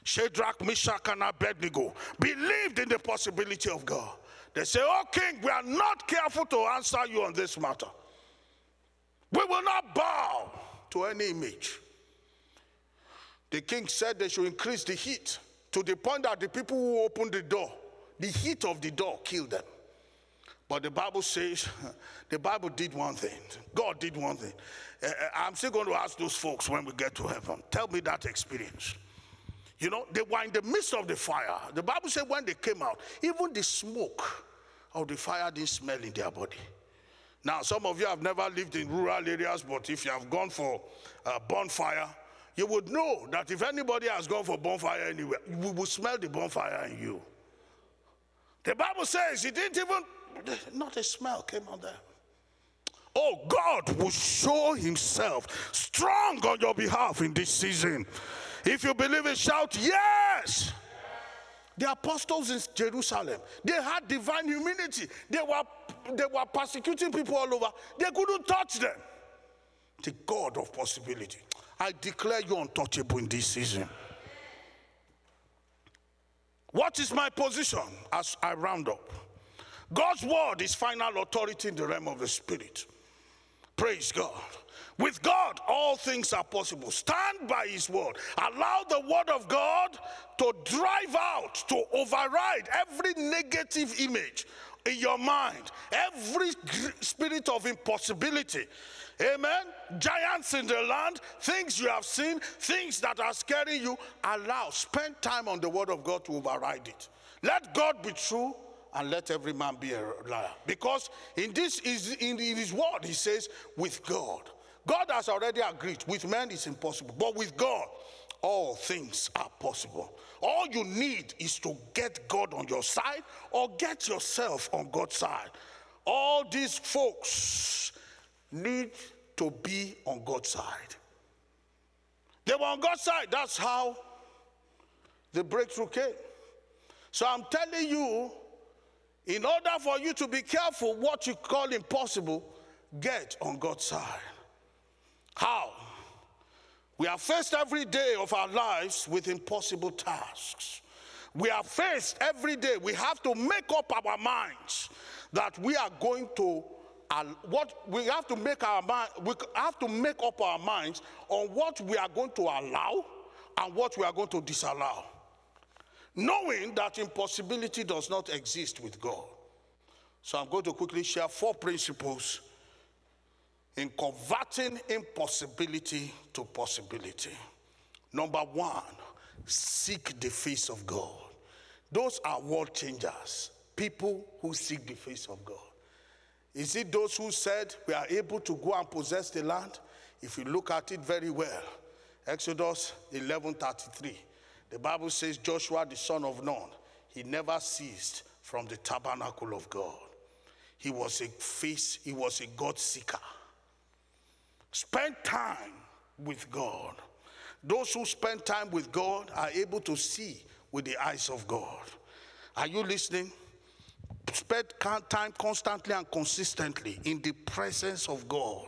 Shadrach, Meshach, and Abednego believed in the possibility of God. They say, Oh, king, we are not careful to answer you on this matter. We will not bow to any image. The king said they should increase the heat to the point that the people who opened the door, the heat of the door killed them. But the Bible says, *laughs* the Bible did one thing. God did one thing. Uh, I'm still going to ask those folks when we get to heaven. Tell me that experience. You know, they were in the midst of the fire. The Bible said when they came out, even the smoke of the fire didn't smell in their body. Now, some of you have never lived in rural areas, but if you have gone for a bonfire, you would know that if anybody has gone for bonfire anywhere, we will smell the bonfire in you. The Bible says he didn't even, not a smell came on there. Oh, God will show himself strong on your behalf in this season. If you believe it, shout, Yes! The apostles in Jerusalem, they had divine humility. They were, they were persecuting people all over. They couldn't touch them. The God of possibility. I declare you untouchable in this season. What is my position as I round up? God's word is final authority in the realm of the spirit. Praise God. With God, all things are possible. Stand by His word. Allow the word of God to drive out, to override every negative image in your mind, every spirit of impossibility. Amen. Giants in the land, things you have seen, things that are scaring you, allow, spend time on the word of God to override it. Let God be true and let every man be a liar. Because in this is in his word, he says, with God. God has already agreed. With men, it's impossible. But with God, all things are possible. All you need is to get God on your side or get yourself on God's side. All these folks need to be on God's side. They were on God's side. That's how the breakthrough came. So I'm telling you, in order for you to be careful what you call impossible, get on God's side. How? We are faced every day of our lives with impossible tasks. We are faced every day. We have to make up our minds that we are going to what we have to make our mind we have to make up our minds on what we are going to allow and what we are going to disallow knowing that impossibility does not exist with god so i'm going to quickly share four principles in converting impossibility to possibility. Number one, seek the face of God. Those are world changers, people who seek the face of God. Is it those who said we are able to go and possess the land? If you look at it very well, Exodus 11:33, the Bible says Joshua the son of Nun, he never ceased from the tabernacle of God. He was a face, he was a God seeker. Spend time with God. Those who spend time with God are able to see with the eyes of God. Are you listening? Spend time constantly and consistently in the presence of God.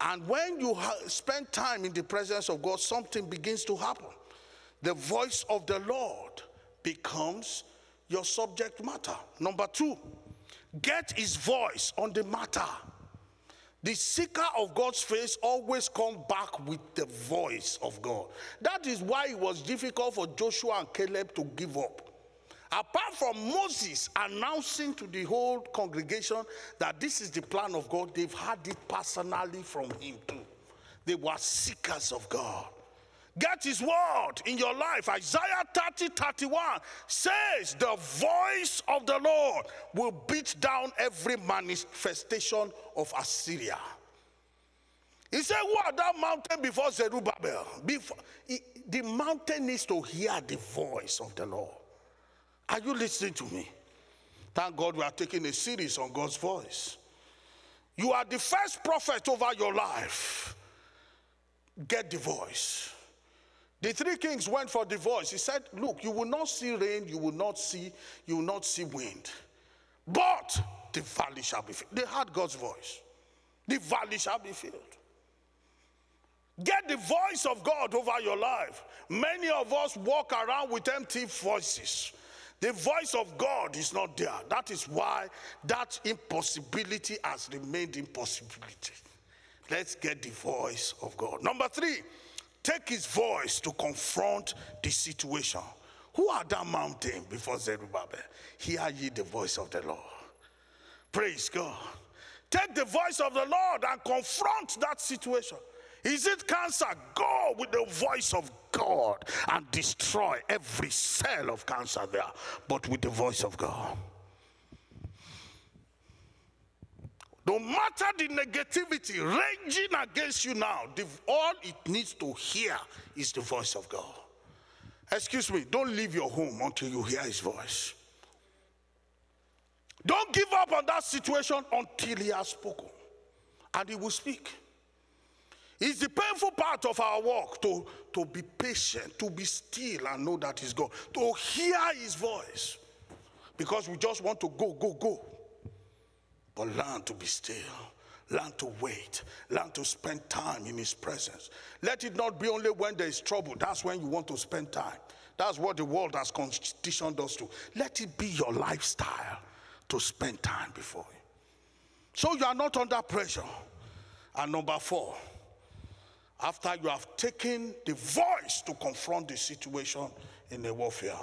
And when you ha- spend time in the presence of God, something begins to happen. The voice of the Lord becomes your subject matter. Number two, get his voice on the matter. The seeker of God's face always come back with the voice of God. That is why it was difficult for Joshua and Caleb to give up. Apart from Moses announcing to the whole congregation that this is the plan of God, they've had it personally from him too. They were seekers of God. Get his word in your life. Isaiah 30 31 says, The voice of the Lord will beat down every manifestation of Assyria. He said, What that mountain before Zerubbabel? Before, the mountain needs to hear the voice of the Lord. Are you listening to me? Thank God we are taking a series on God's voice. You are the first prophet over your life. Get the voice. The three kings went for divorce. He said, Look, you will not see rain, you will not see, you will not see wind. But the valley shall be filled. They heard God's voice. The valley shall be filled. Get the voice of God over your life. Many of us walk around with empty voices. The voice of God is not there. That is why that impossibility has remained impossibility. Let's get the voice of God. Number three, take his voice to confront the situation. Who are that mountain before Zerubbabel? Hear ye the voice of the Lord. Praise God. Take the voice of the Lord and confront that situation. Is it cancer? Go with the voice of God and destroy every cell of cancer there, but with the voice of God. No matter the negativity raging against you now, all it needs to hear is the voice of God. Excuse me, don't leave your home until you hear his voice. Don't give up on that situation until he has spoken and he will speak. It's the painful part of our work to, to be patient, to be still and know that he's God, to hear his voice. Because we just want to go, go, go. But learn to be still. Learn to wait. Learn to spend time in His presence. Let it not be only when there is trouble. That's when you want to spend time. That's what the world has conditioned us to. Let it be your lifestyle to spend time before Him. So you are not under pressure. And number four, after you have taken the voice to confront the situation in the warfare,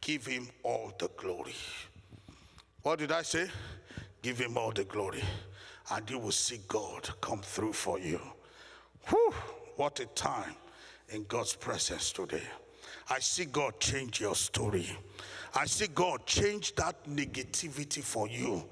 give Him all the glory. What did I say? Give Him all the glory and you will see God come through for you. Whew, what a time in God's presence today. I see God change your story. I see God change that negativity for you.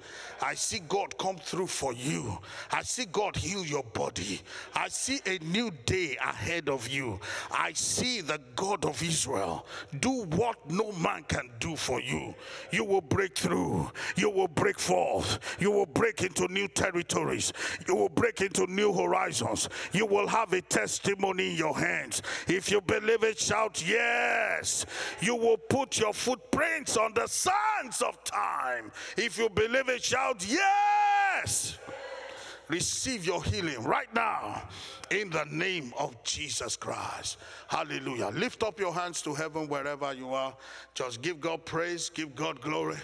I see God come through for you. I see God heal your body. I see a new day ahead of you. I see the God of Israel do what no man can do for you. You will break through. You will break forth. You will break into new territories. You will break into new horizons. You will have a testimony in your hands. If you believe it, shout yes. You will put your footprints on the sands of time. If you believe it, shout, Yes! Receive your healing right now in the name of Jesus Christ. Hallelujah. Lift up your hands to heaven wherever you are. Just give God praise, give God glory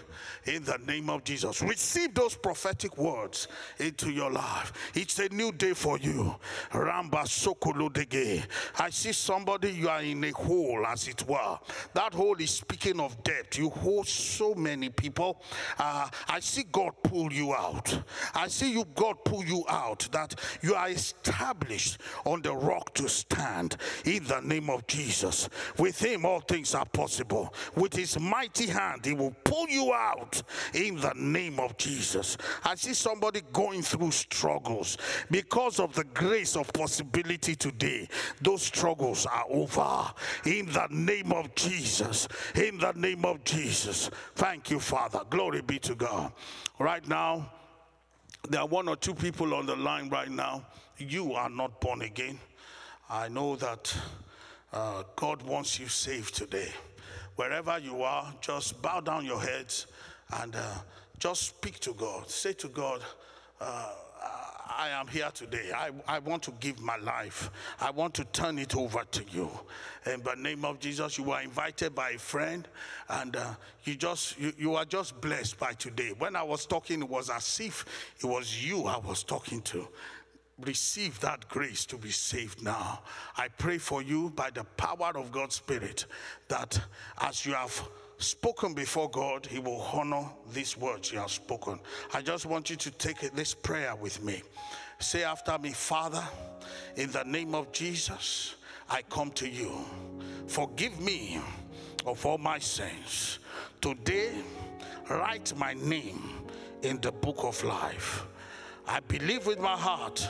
in the name of Jesus. Receive those prophetic words into your life. It's a new day for you. Ramba Sokolodege. I see somebody, you are in a hole, as it were. That hole is speaking of debt. You hold so many people. Uh, I see God pull you out. I see you, God pull you out, that you are established on the rock to stand in the name of Jesus. With him, all things are possible. With his mighty hand, he will pull you out in the name of Jesus. I see somebody going through struggles because of the grace of possibility today. Those struggles are over in the name of Jesus. In the name of Jesus. Thank you, Father. Glory be to God. Right now, there are one or two people on the line right now you are not born again, I know that uh, God wants you saved today. Wherever you are, just bow down your heads and uh, just speak to God. Say to God, uh, I am here today. I, I want to give my life. I want to turn it over to you. In the name of Jesus, you were invited by a friend and uh, you just you, you are just blessed by today. When I was talking, it was as if it was you I was talking to receive that grace to be saved now. I pray for you by the power of God's Spirit that as you have spoken before God, He will honor these words you have spoken. I just want you to take this prayer with me. Say after me, Father, in the name of Jesus, I come to you. Forgive me of all my sins. Today, write my name in the book of life. I believe with my heart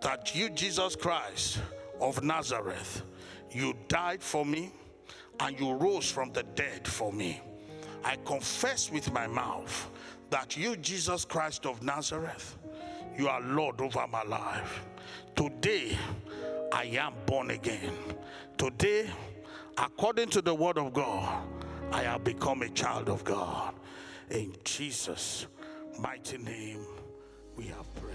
that you, Jesus Christ of Nazareth, you died for me and you rose from the dead for me. I confess with my mouth that you, Jesus Christ of Nazareth, you are Lord over my life. Today, I am born again. Today, according to the word of God, I have become a child of God. In Jesus' mighty name, we have prayed.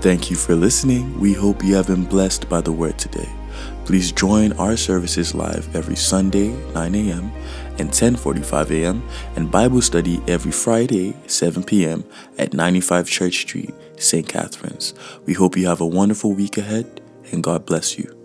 Thank you for listening. We hope you have been blessed by the word today. Please join our services live every Sunday, 9 a.m., and 10:45 a.m. and Bible study every Friday 7 p.m. at 95 Church Street, St. Catharines. We hope you have a wonderful week ahead and God bless you.